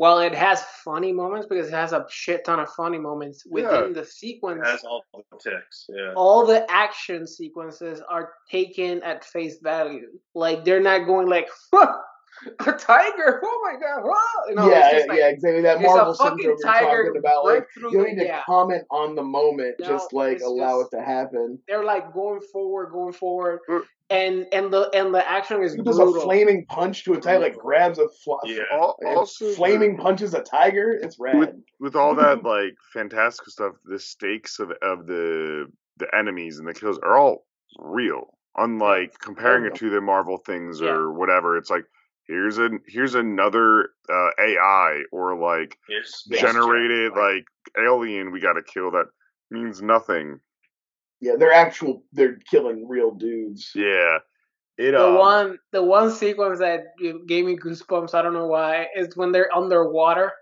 While it has funny moments because it has a shit ton of funny moments within the sequence, all the. Yeah, all the action sequences are taken at face value. Like they're not going like a tiger. Oh my god! Whoa! You know, yeah, like, yeah, exactly. That Marvel syndrome you're talking about. Like you don't need to yeah. comment on the moment. No, just like allow just- it to happen. They're like going forward, going forward, Mm. And and the and the action is He does brutal. a flaming punch to a tiger, like grabs a fl- Yeah. al- and also, flaming punches a tiger. It's rad. with with all that [LAUGHS] like fantastical stuff, the stakes of of the the enemies and the kills are all real. Unlike comparing it to the Marvel things Yeah. or whatever, it's like here's a here's another uh, AI or like generated like alien we got to kill that means nothing. Yeah, they're actual. They're killing real dudes. Yeah, it The um, one, the one sequence that gave me goosebumps. I don't know why. Is when they're underwater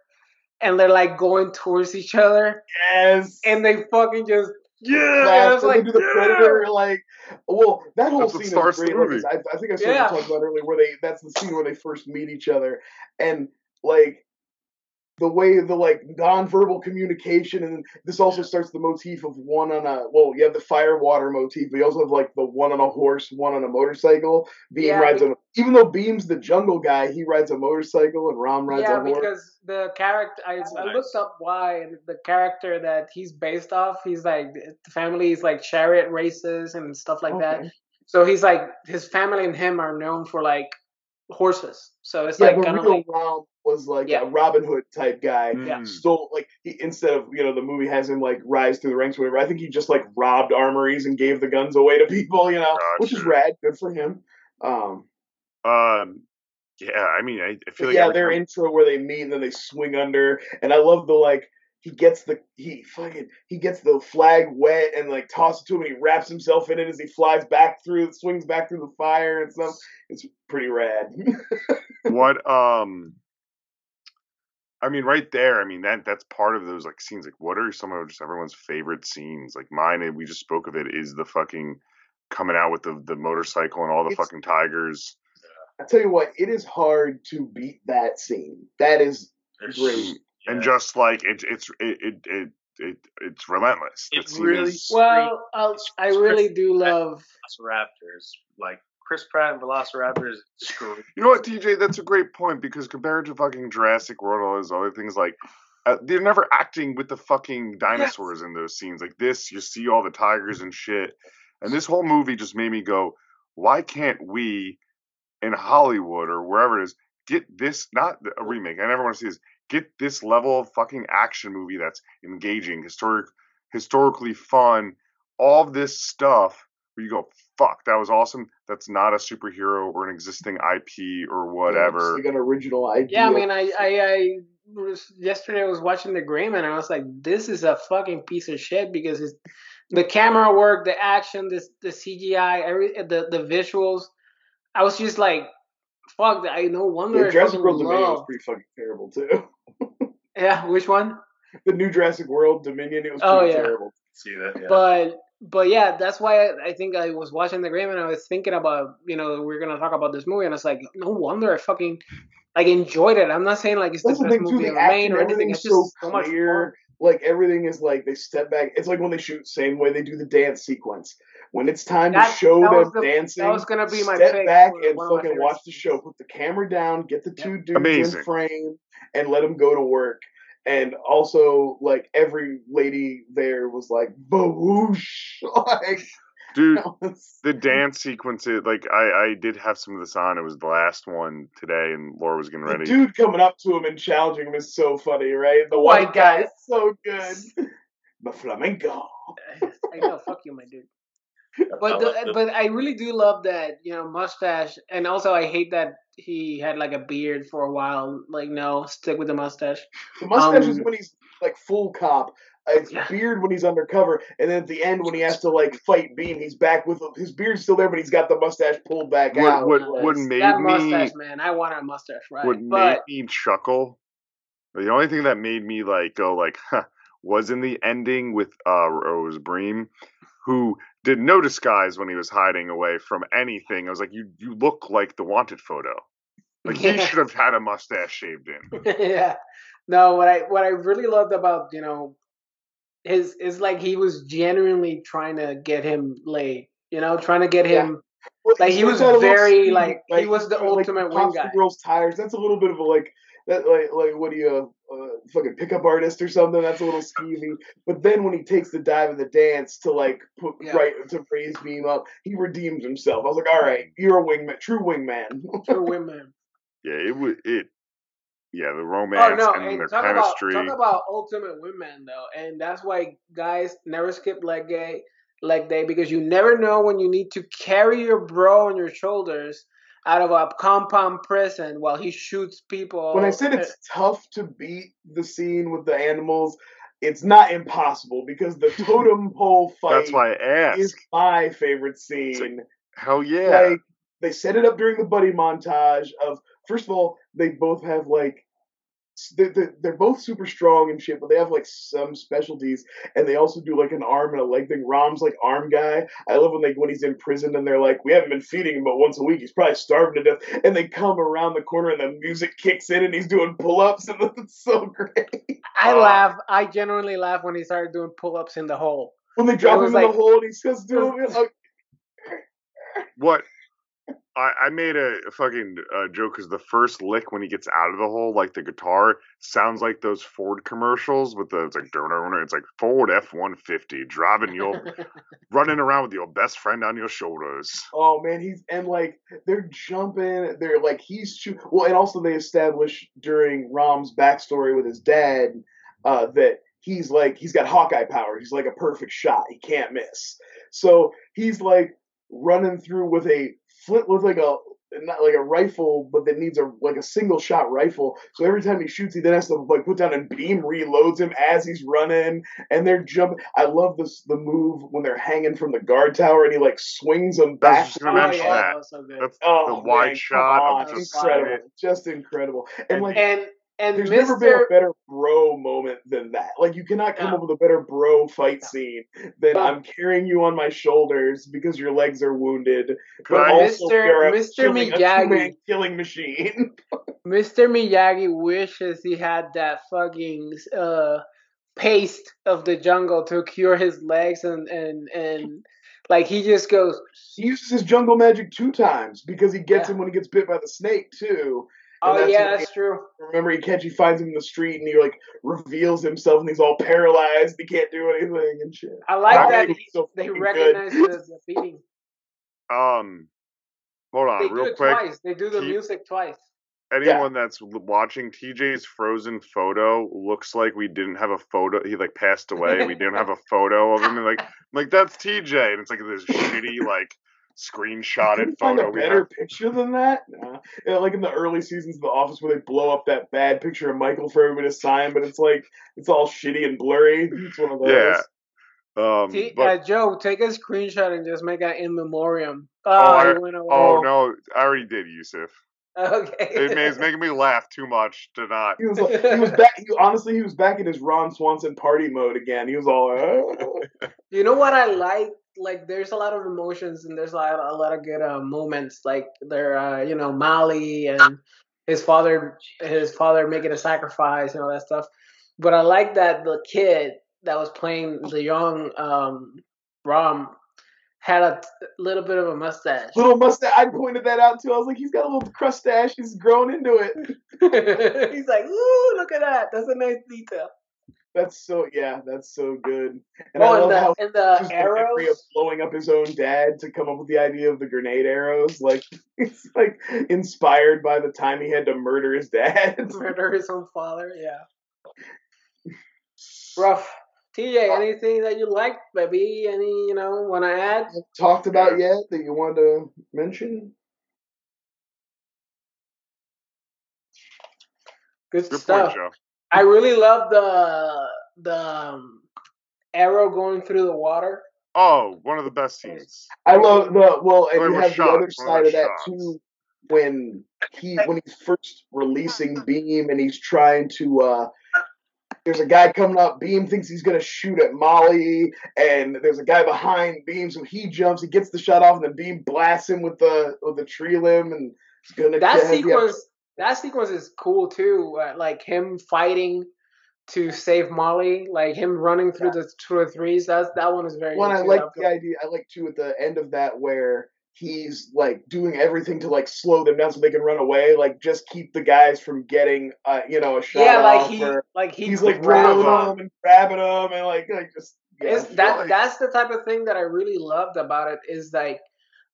and they're like going towards each other, Yes. and they fucking just yeah. I Blast, and like, they do the yeah. predator like well that whole That's scene is great like. I, I think i started Yeah. to talk about earlier where they that's the scene where they first meet each other and like the way the like nonverbal communication and this also starts the motif of one on a well you have the fire water motif but you also have like the one on a horse one on a motorcycle Bheem Yeah, rides be- a even though Bheem's the jungle guy he rides a motorcycle and Ram rides yeah, a horse because the character I, oh, I Nice. looked up why and the character that he's based off. He's like the family is like chariot races and stuff like that. Okay. So he's like his family and him are known for like horses. So it's yeah like but kind real like Ram was like Yeah. a robin hood type guy Yeah. Mm. stole like he, instead of you know the movie has him like rise through the ranks or whatever. I think he just like robbed armories and gave the guns away to people, you know, which is rad. Good for him. Um, Um, yeah, I mean, I, I feel like yeah, every their time- intro where they meet and then they swing under, and I love the like he gets the he fucking he gets the flag wet and like tosses it to him and he wraps himself in it as he flies back through swings back through the fire and stuff. It's pretty rad. [LAUGHS] what um I mean right there, I mean that that's part of those like scenes. Like what are some of just everyone's favorite scenes? Like mine and we just spoke of it is the fucking coming out with the, the motorcycle and all the It's- fucking tigers. I tell you what, it is hard to beat that scene. That is There's- great. And just like it it's it it, it, it it's relentless. It That really- well, I'll, I Chris really do love. Velociraptors, like Chris Pratt and Velociraptors. Screw. You know what, TJ? That's a great point because compared to fucking Jurassic World all those other things, like uh, they're never acting with the fucking dinosaurs in those scenes. Like this, you see all the tigers and shit, and this whole movie just made me go, "Why can't we in Hollywood or wherever it is get this? Not a remake. I never want to see this. Get this level of fucking action movie that's engaging, historic, historically fun, all of this stuff." Where you go, fuck, that was awesome. That's not a superhero or an existing IP or whatever. It's like an original idea. Yeah, I mean, I, I, I was yesterday. I was watching the Grimm, and I was like, "This is a fucking piece of shit." Because it's the camera work, the action, this, the CGI, every the the visuals. I was just like, "Fuck!" I no wonder. Yeah, I Jurassic fucking World Dominion was pretty fucking terrible too. Yeah, which one? the new Jurassic World Dominion, it was Oh, pretty yeah. terrible. See that? Yeah. But but yeah, that's why I, I think I was watching the Grimm and I was thinking about you know we're gonna talk about this movie and it's like no wonder I fucking like enjoyed it. I'm not saying like it's the That's the best thing movie The ever made or anything. It's just so so much fun. Like everything is like they step back. It's like when they shoot same way they do the dance sequence. When it's time to show them the- dancing, that was gonna be my step pick back and one of my fucking watch the show. Put the camera down, get the two dudes Amazing. in frame, and let them go to work. And also, like every lady there was like, "Boosh!" [LAUGHS] Like, Dude, was- the [LAUGHS] dance sequences, like I, I did have some of this on. It was the last one today, and Laura was getting The ready. dude coming up to him and challenging him is so funny, right? The White white guy guy. is so good. [LAUGHS] The flamenco. I know, fuck you, my dude. [LAUGHS] But the, but I really do love that you know mustache, and also I hate that he had like a beard for a while. Like, no, stick with the mustache. The mustache Um, is when he's like full cop. Uh, It's Yeah. beard when he's undercover, and then at the end when he has to like fight Bheem, he's back with his beard's still there, but he's got the mustache pulled back What- out. what- what made that me- mustache, man, I want a mustache, right? what but made me chuckle, the only thing that made me like go like, huh, [LAUGHS] was in the ending with uh Rose Bream, who did no disguise when he was hiding away from anything. I was like, you you look like the wanted photo. Like he should have had a mustache shaved in. [LAUGHS] yeah. No, what I what I really loved about you know his is like he was genuinely trying to get him laid. You know, trying to get Yeah. him. Well, Like, he starts was out very, skeevy, like, he was the like, ultimate wing pops guy. The girl's tires. That's a little bit of a like that like like what do you uh, fucking pickup artist or something? That's a little skeevy. But then when he takes the dive in the dance to like put Yeah. right to raise Bheem up, he redeems himself. I was like, all right, you're a wingman, true wingman. True [LAUGHS] women. Yeah, it was it. Yeah, the Oh romance no! and And the talk chemistry. about talk about ultimate wingman though, and that's why guys never skip leg day, leg day because you never know when you need to carry your bro on your shoulders out of a compound prison while he shoots people. When I said it's tough to beat the scene with the animals, it's not impossible because the [LAUGHS] totem pole fight That's why I asked. is my favorite scene. Hell yeah. Like they set it up during the buddy montage of first of all they both have like s- they're, they're, they're both super strong and shit, but they have like some specialties, and they also do like an arm and a leg thing. Ram's like arm guy. I love when they when he's in prison and they're like, we haven't been feeding him but once a week. He's probably starving to death, and they come around the corner and the music kicks in and he's doing pull ups, and [LAUGHS] it's so great. I Uh, laugh. I genuinely laugh when he started doing pull-ups in the hole. When they drop him in like- the hole and he says, "Doing it," [LAUGHS] like, what I, I made a fucking uh, joke because the first lick when he gets out of the hole, like the guitar, sounds like those Ford commercials with the it's like "Dun-dun-dun," it's like Ford F one fifty driving your [LAUGHS] running around with your best friend on your shoulders. Oh man, he's and like they're jumping, they're like he's shoot. Well, and also they establish during Ram's backstory with his dad uh, that he's like he's got Hawkeye power. He's like a perfect shot. He can't miss. So he's like running through with a flint with like a not like a rifle, but that needs a like a single shot rifle. So every time he shoots, he then has to like put down and Bheem reloads him as he's running, and they're jumping. I love this the move when they're hanging from the guard tower, and he like swings them I was back. just gonna Oh, mention yeah, that. was so good. That's Oh, the wide man, shot of just incredible, just incredible, and like and and there's Mr. never been a better bro moment than that. Like you cannot come Yeah. up with a better bro fight scene than But- I'm carrying you on my shoulders because your legs are wounded, but I, also Mr. you're a Mr. killing- Miyagi. killing machine. [LAUGHS] Mr. Miyagi wishes he had that fucking uh paste of the jungle to cure his legs and and and like he just goes he uses his jungle magic two times because he gets Yeah. him when he gets bit by the snake too. And oh that's yeah when that's true Remember, he catch he finds him in the street and he like reveals himself and he's all paralyzed. He can't do anything and shit. I like That that he- so they recognize good. the, the beating um, hold on, they do real it quick. twice they do the He- music twice Anyone that's watching TJ's frozen photo looks like we didn't have a photo. He like passed away. We didn't have a photo of him. And like, [LAUGHS] like that's TJ, and it's like this shitty like screenshotted Couldn't find a better have. picture than that. Nah. Yeah, like in the early seasons of The Office, where they blow up that bad picture of Michael for everybody to sign, but it's like it's all shitty and blurry. [LAUGHS] It's one of those. Yeah. Um, See, but uh, Joe take a screenshot and just make an in memoriam oh, I- went oh no, I already did, Yusuf. okay It ma- it's making me laugh too much to not. He was like, he was back. He, honestly, he was back in his Ron Swanson party mode again. He was all. "Oh." [LAUGHS] You know what I like? Like, there's a lot of emotions and there's a lot, a lot of good uh, moments. Like, there, uh, you know, Malli and his father, his father making a sacrifice and all that stuff. But I like that the kid that was playing the young um, Ram had a t- little bit of a mustache. little mustache. I pointed that out too. I was like, he's got a little crustache. He's grown into it. [LAUGHS] [LAUGHS] He's like, ooh, look at that. That's a nice detail. That's so yeah. That's so good. And oh, I love and the, how and the just the of arrows. blowing up his own dad to come up with the idea of the grenade arrows. Like [LAUGHS] it's like inspired by the time he had to murder his dad. [LAUGHS] murder his own father. Yeah. [LAUGHS] Rough. TJ, anything that you like, baby? Any you know want to add? Talked about yet that you wanted to mention? Good, Good stuff. point, Joe. I really love the the um, arrow going through the water. Oh, one of the best scenes. I love the well, and One of you have shots, the other side of that shots. too. When he when he's first releasing Bheem and he's trying to uh there's a guy coming up, Bheem thinks he's gonna shoot at Malli, and there's a guy behind Bheem, so he jumps, he gets the shot off, and then Bheem blasts him with the with the tree limb and he's gonna That kill him. Yeah. sequence, that sequence is cool too. Uh, like him fighting to save Malli, like him running through the two or threes. That's that one is very. Well, I like the idea. I like too at the end of that where he's like doing everything to like slow them down so they can run away. Like just keep the guys from getting, uh, you know, a shot yeah, like he, or like he he's like grabbing them and grabbing them and like like just. Yeah, It's, that like- that's the type of thing that I really loved about it. Is like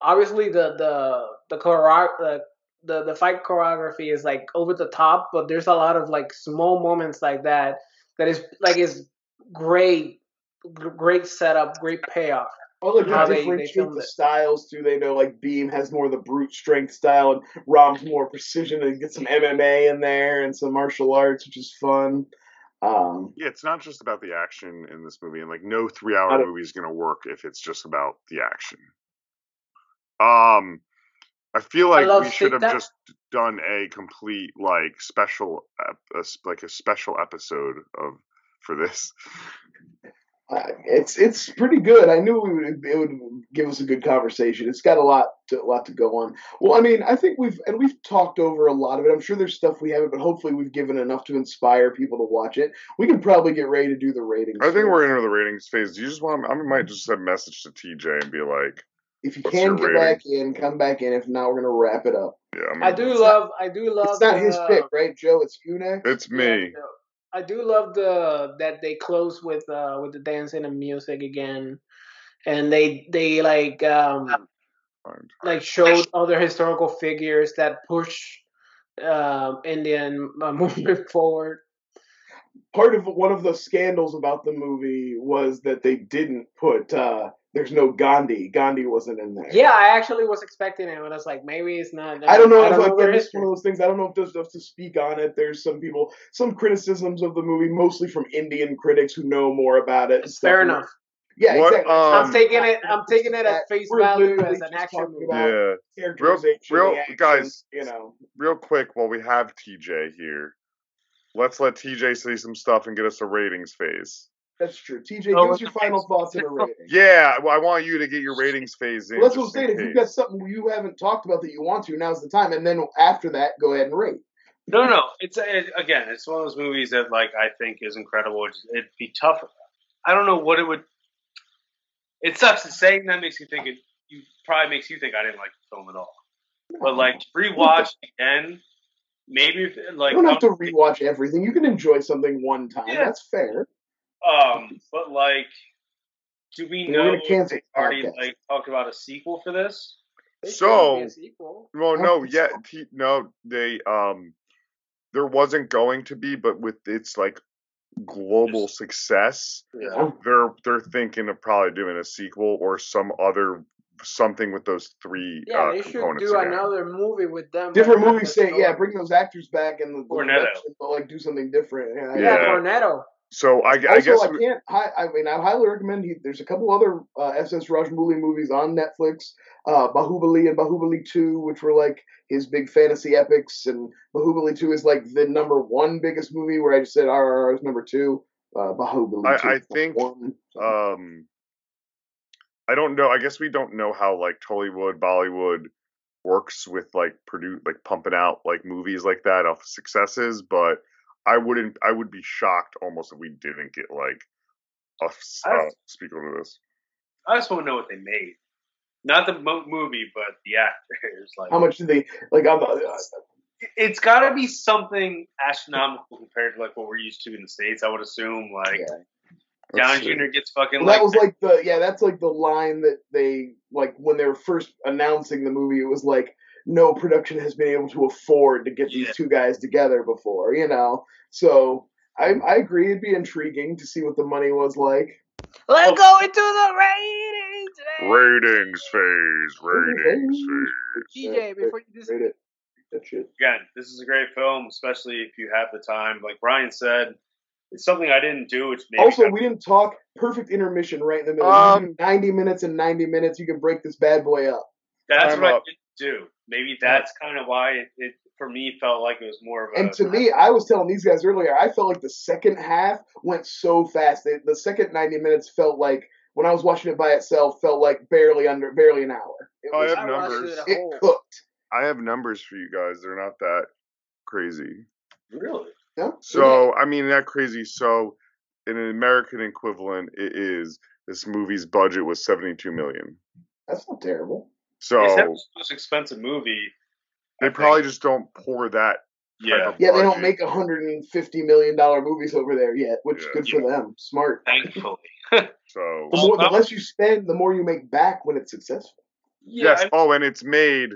obviously the the the choreo- the, the the fight choreography is like over the top, but there's a lot of like small moments like that that is like is great, great setup, great payoff. Well, like How they they- they differentiate the it. styles too. They know like Bheem has more of the brute strength style, and Ram's more precision, and get some MMA in there and some martial arts, which is fun. Um, Yeah, it's not just about the action in this movie, and like no three-hour movie is gonna work if it's just about the action. Um, I feel like love we should have just done a complete like special, ep- like a special episode of for this. uh, it's it's pretty good. I knew we would, it would give us a good conversation. It's got a lot to, a lot to go on. Well, I mean, I think we've and we've talked over a lot of it. I'm sure there's stuff we haven't, but hopefully we've given enough to inspire people to watch it. We can probably get ready to do the ratings. I think first. we're into the ratings phase. Do you just want? I might just send a message to TJ and be like, If you what's can your get back in, come back in. If not, we're gonna wrap it up. "Yeah, I'm I gonna do love. I do love. It's not his uh, pick, right, Joe? It's you next. It's me. so I do love the that they close with uh with the dancing and music again, and they they like um Fine. like showed other historical figures that push um Indian uh, [LAUGHS] movement forward. part of one of the scandals about the movie was that they didn't put uh there's no Gandhi. Gandhi wasn't in there. Yeah, I actually was expecting it, but I was like, maybe it's not. I don't know if like their that's history. one of those things. I don't know if there's enough to speak on it. There's some people, some criticisms of the movie, mostly from Indian critics who know more about it. It's fair enough. Yeah, What, exactly. um, I'm taking it. I'm taking it at face value as an action movie. Yeah. characterization, real- action, guys- You know, Real quick, while we have TJ here, let's let TJ say some stuff and get us a ratings phase. That's true. TJ, Oh, give us your final thoughts and a rating. Yeah, well, I want you to get your ratings phase in. Well, that's what I'm just in saying. If you've got something you haven't talked about that you want to, now's the time. And then after that, go ahead and rate. No, no, it's it, again, it's one of those movies that like I think is incredible. It's, it'd be tough. I don't know what it would. It sucks to saying that makes you think it. You probably makes you think I didn't like the film at all. But like to rewatch again, maybe if, like you don't have to rewatch everything. You can enjoy something one time. Yeah. That's fair. Um, but like, do we We're know gonna cancel already podcast. like talked about a sequel for this? There So- be a sequel. Well, no, think yeah, so. T- no, they um, there wasn't going to be, but with its like global success, Yeah. they're they're thinking of probably doing a sequel or some other something with those three Yeah, uh, they should do again. another movie with them. Different but not movies the say, yeah, bring those actors back and the, the Cornetto. but like do something different. Yeah, Yeah, Yeah. Cornetto. So I, gu- I Also, guess I can't. Hi, I mean, I highly recommend. He, there's a couple other uh, SS Rajamouli movies on Netflix. Uh, Baahubali and Baahubali Two, which were like his big fantasy epics, and Baahubali Two is like the number one biggest movie. Where I just said RRR is number two. Uh, Baahubali I- 2 I think, one. So- um I don't know. I guess we don't know how like Tollywood, Bollywood works with like produce like pumping out like movies like that off successes, but I wouldn't I would be shocked almost if we didn't get like a uh, speaker to this. I just want to know what they made, not the mo- movie, but the actors. [LAUGHS] Like, How much did they like? On the, uh, it's got to be something astronomical compared to like what we're used to in the states. I would assume like yeah. Let's Downey see. Jr. gets fucking Well, like that was like the yeah, that's like the line that they like when they were first announcing the movie. It was like no production has been able to afford to get these two guys together before, you know. So I I agree, it'd be intriguing to see what the money was like. Let's Oh. go into the ratings. Ratings phase, ratings phase. DJ, before you just Rate it. That shit. again, this is a great film, especially if you have the time. Like Brian said, it's something I didn't do, which maybe Also, we didn't talk. Perfect intermission right in the middle. Um, ninety minutes and ninety minutes. You can break this bad boy up. that's time what up. I didn't do. Maybe that's kind of why it, it for me felt like it was more of a. And to me, I was telling these guys earlier, I felt like the second half went so fast. The, the second 90 minutes felt like, when I was watching it by itself, felt like barely under, barely an hour. It, Oh, I have I numbers. it it cooked. I have numbers for you guys. They're not that crazy. really. No? So I mean not crazy. So in an American equivalent, it is this movie's budget was seventy two million. That's not terrible. So It's not the most expensive movie. they I probably think. just don't pour that. Yeah, of Yeah, they don't budget. make $150 million movies over there yet, which Yeah. good for them. Smart. thankfully. [LAUGHS] So The, more, the less you spend, the more you make back when it's successful. Yeah, yes. I- Oh, and it's made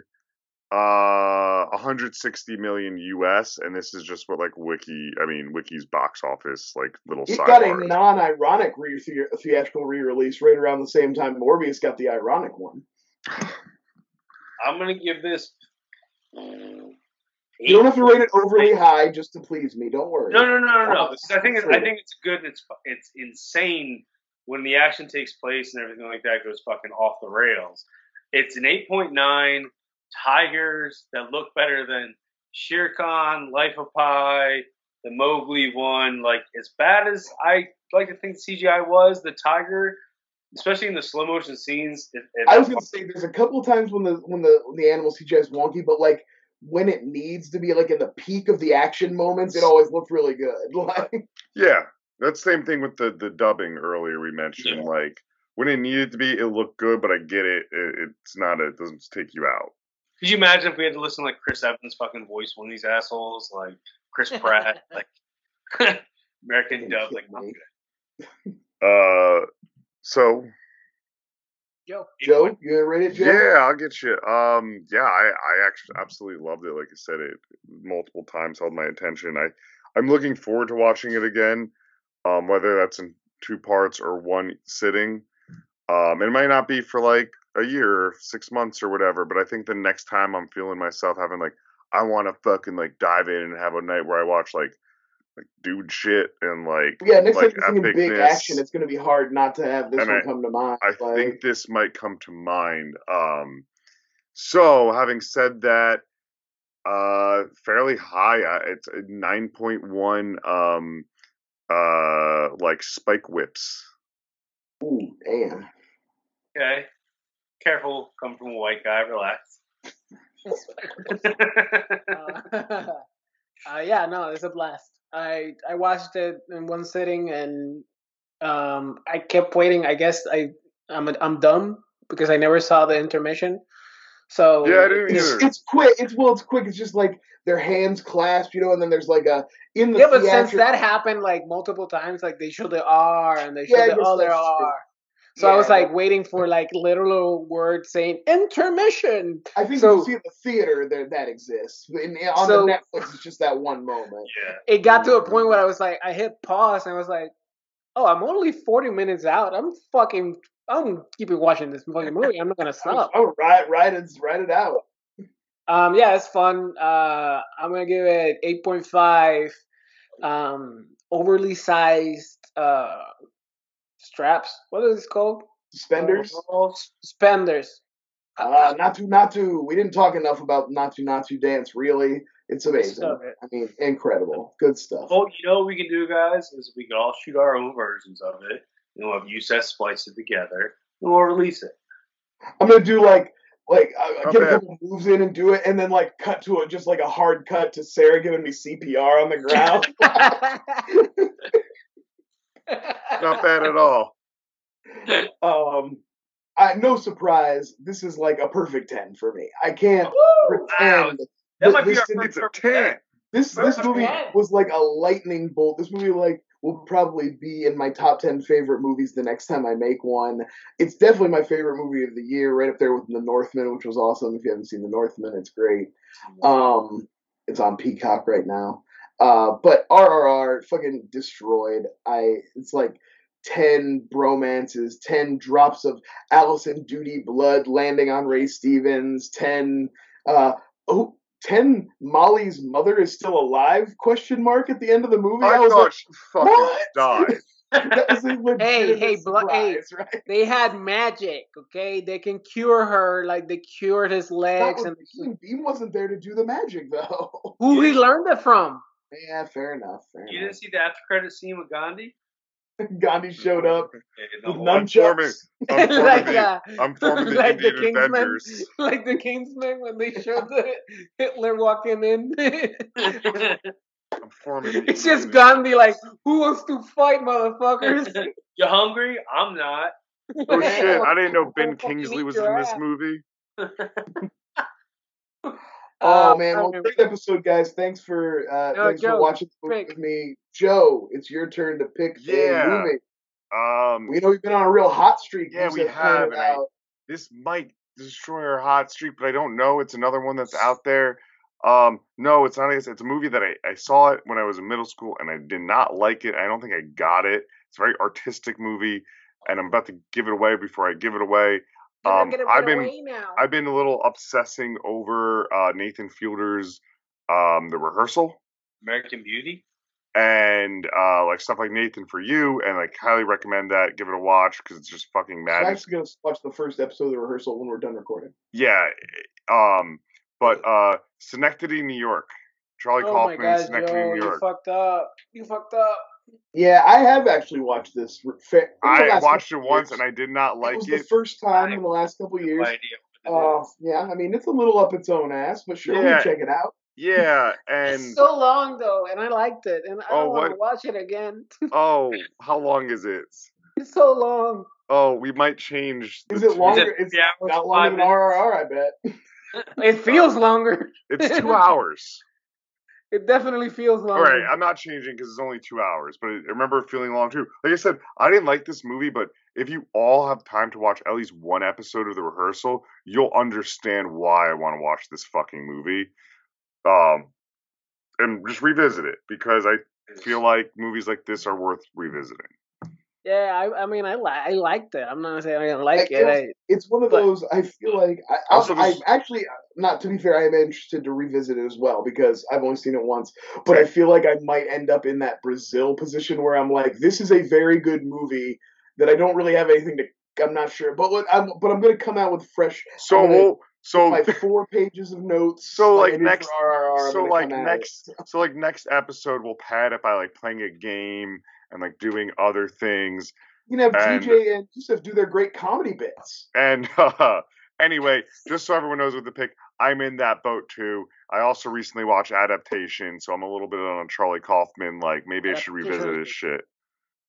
uh 160 million US, and this is just what like Wiki, I mean Wiki's box office like little It got a non-ironic re- the- theatrical re-release right around the same time Morbius got the ironic one. [LAUGHS] I'm gonna give this. You don't have to rate it overly high just to please me. Don't worry. No, no, no, no, no. I think it's, I think it's good. It's it's insane when the action takes place and everything like that goes fucking off the rails. It's an 8.9. Tigers that look better than Shere Khan, Life of Pi, the Mowgli one. Like as bad as I like to think CGI was, the tiger, especially in the slow motion scenes. It, it, I was gonna say there's a couple of times when the when the when the animal CGI is wonky, but like when it needs to be like in the peak of the action moments, it always looked really good. [LAUGHS] Like Yeah, that's the same thing with the the dubbing earlier we mentioned. Yeah. Like when it needed to be, it looked good, but I get it. it it's not. It doesn't take you out. Could you imagine if we had to listen to like Chris Evans' fucking voice one of these assholes, like Chris Pratt, [LAUGHS] like [LAUGHS] American dub, like? Uh, so Joe. Joe, you gonna rate it, Joe? yeah, I'll get you. Um, yeah, I I actually absolutely loved it. Like I said, it multiple times held my attention. I I'm looking forward to watching it again. Um, whether that's in two parts or one sitting. Um, it might not be for like a year or six months or whatever, but I think the next time I'm feeling myself having like I want to fucking like dive in and have a night where I watch like like dude shit and like Yeah, next like time you're big action, it's gonna be hard not to have this And one I- come to mind. I Like, think this might come to mind. Um, so having said that, uh, fairly high. uh, It's a nine point one. Um, uh, like spike whips. ooh, damn. Okay. Careful, come from a white guy, relax. [LAUGHS] uh, [LAUGHS] uh, yeah, no, it's a blast. I I watched it in one sitting and um I kept waiting. I guess I I'm I'm dumb because I never saw the intermission. So Yeah, I didn't It's, either. it's quick. It's well, it's quick. It's just like their hands clasped, you know, and then there's like a in the yeah, but since that happened like multiple times, like they show the R and they show Yeah, the other. R. So I was like waiting for like literal words saying intermission. I think so- you see the theater there that exists. In, on So- the Netflix, it's just that one moment. yeah. It got to a point where I was like, I hit pause and I was like, oh, I'm only 40 minutes out. I'm fucking, I'm keeping watching this fucking movie. I'm not gonna [LAUGHS] stop. Oh, ride, ride it, write it out. Um, yeah, it's fun. Uh, I'm gonna give it 8.5. Um, overly sized uh straps. What is it called? Suspenders. Spenders. Uh, Naatu Naatu. We didn't talk enough about Naatu Naatu dance. Really, it's amazing. Stop it. I mean, incredible. Good stuff. Well, you know what we can do, guys, is we can all shoot our own versions of it, and we'll have Yusuf splice it together, and we'll release it. I'm gonna do like like I Not get a couple moves in and do it, and then like cut to it, just like a hard cut to Sarah giving me CPR on the ground. [LAUGHS] [LAUGHS] [LAUGHS] Not bad at all. [LAUGHS] um, I, no surprise, this is like a perfect ten for me. I can't Wow. pretend That that might be this our first perfect ten. This this movie ten. was like a lightning bolt. This movie like will probably be in my top ten favorite movies the next time I make one. It's definitely my favorite movie of the year, right up there with The Northman, which was awesome. If you haven't seen The Northman, it's great. Um, it's on Peacock right now. Uh, but RRR fucking destroyed. I it's like ten bromances, ten drops of Alison Doody blood landing on Ray Stevenson, ten uh oh. 10 Malli's mother is still alive question mark at the end of the movie. I was thought like, she fucking "What?" died. [LAUGHS] [LAUGHS] that was a legitimate Hey, hey, blo- hey. right? they had magic, okay? They can cure her like they cured his legs was and. Bheem wasn't there to do the magic though. who he learned it from. Yeah, fair enough. Fair You enough. didn't see the after credit scene with Gandhi? [LAUGHS] Gandhi showed up [LAUGHS] with I'm forming- nunchucks. [LAUGHS] I'm forming like, the, I'm forming the like the Indian Kingsman, Avengers. like the Kingsman when they showed the Hitler walking in. I'm forming it's just Indian Gandhi, like, who wants to fight, motherfuckers? you hungry? I'm not. Oh shit! I didn't know Ben Kingsley was in this ass. movie. Oh Uh, man, well, okay. great episode, guys. Thanks for uh, No, thanks Joe, for watching the movie pick. with me, Joe. It's your turn to pick Yeah. a movie. Um, We know we've been on a real hot streak. Yeah, we have, I- this might destroy our hot streak, but I don't know. It's another one that's out there. Um, no, it's not. It's a movie that I, I saw it when I was in middle school, and I did not like it. I don't think I got it. It's a very artistic movie, and I'm about to give it away before I give it away. Um, I've been now. I've been a little obsessing over uh, Nathan Fielder's um, The Rehearsal American Beauty. and uh, like stuff like Nathan for You, and like highly recommend that. Give it a watch because it's just fucking I'm madness. actually gonna watch the first episode of the rehearsal when we're done recording. Yeah, um, but uh, Schenectady, New York. Charlie oh my Kaufman, god, Schenectady, Joe, New you York. fucked up. You fucked up. Yeah, I have actually watched this. re- fa- in the I watched it once years. and I did not it like was it. the first time in the last couple years. idea Uh, yeah, I mean it's a little up its own ass, but sure, Yeah. we'll check it out. Yeah, [LAUGHS] and it's so long though, and I liked it, and I Oh, don't want to watch it again. oh, [LAUGHS] how long is it? it's so long. Oh, we might change. the Is it two- longer? it It's three hours, not longer five than minutes? RRR, I bet. [LAUGHS] It feels longer. It's two hours. It definitely feels long. All right, I'm not changing because it's only two hours, but I remember feeling long too. Like I said, I didn't like this movie, but if you all have time to watch at least one episode of the rehearsal, you'll understand why I want to watch this fucking movie. Um, and just revisit it because I feel like movies like this are worth revisiting. Yeah, I, I mean, I li- I liked it. I'm not saying I didn't like Like, it. it was- I, It's one of But- those. I feel like I, Also, I, I this- actually, not to be fair, I am interested to revisit it as well because I've only seen it once. But I feel like I might end up in that Brazil position where I'm like, this is a very good movie that I don't really have anything to. I'm not sure, but what I'm, but I'm going to come out with fresh. So, gonna- we'll, so my four pages of notes. So, like, like, I did next- RRR, so like come at it. next so like next episode we'll pad it by like playing a game and like doing other things you can have and- TJ and Yusuf do their great comedy bits. and uh, [LAUGHS] anyway just so everyone knows what to pick i'm in that boat too i also recently watched adaptation so i'm a little bit on a charlie kaufman like maybe i should revisit was his shit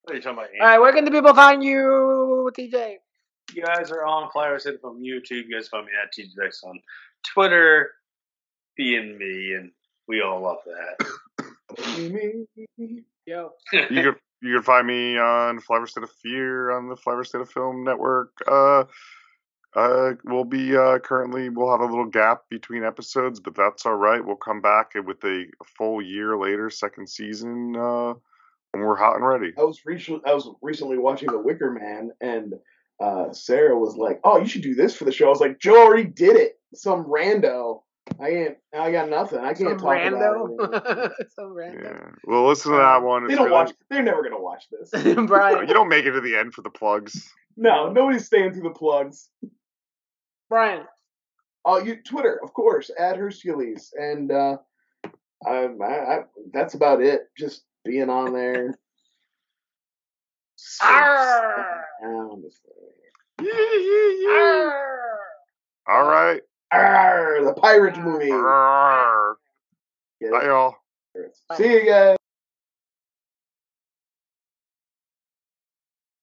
What are you talking about? all right, where can the people find you, TJ? You guys are on Flyer City from YouTube. You guys find me at TJX on Twitter, being me, and we all love that. Yo, [LAUGHS] you can you can find me on Flavor State of Fear on the Flavor State of Film Network. Uh, uh, we'll be uh, currently we'll have a little gap between episodes, but that's all right. We'll come back with a full year later, second season, uh, when we're hot and ready. I was recently I was recently watching The Wicker Man, and uh, Sarah was like, "Oh, you should do this for the show." I was like, "Joe already did it. Some rando. I ain't. I got nothing. I can't some talk about it." rando. [LAUGHS] some rando. Yeah, well, listen to that one. they don't really... watch. They're never gonna watch this. [LAUGHS] Brian, You don't make it to the end for the plugs. No, nobody's staying through the plugs. Brian. Oh, you Twitter, of course, at Hercules, and uh, I, I, I, that's about it. Just being on there. [LAUGHS] Arr! Arr! All right. Arr, the pirate mm, movie. Arr. Get Bye, y'all. See you guys.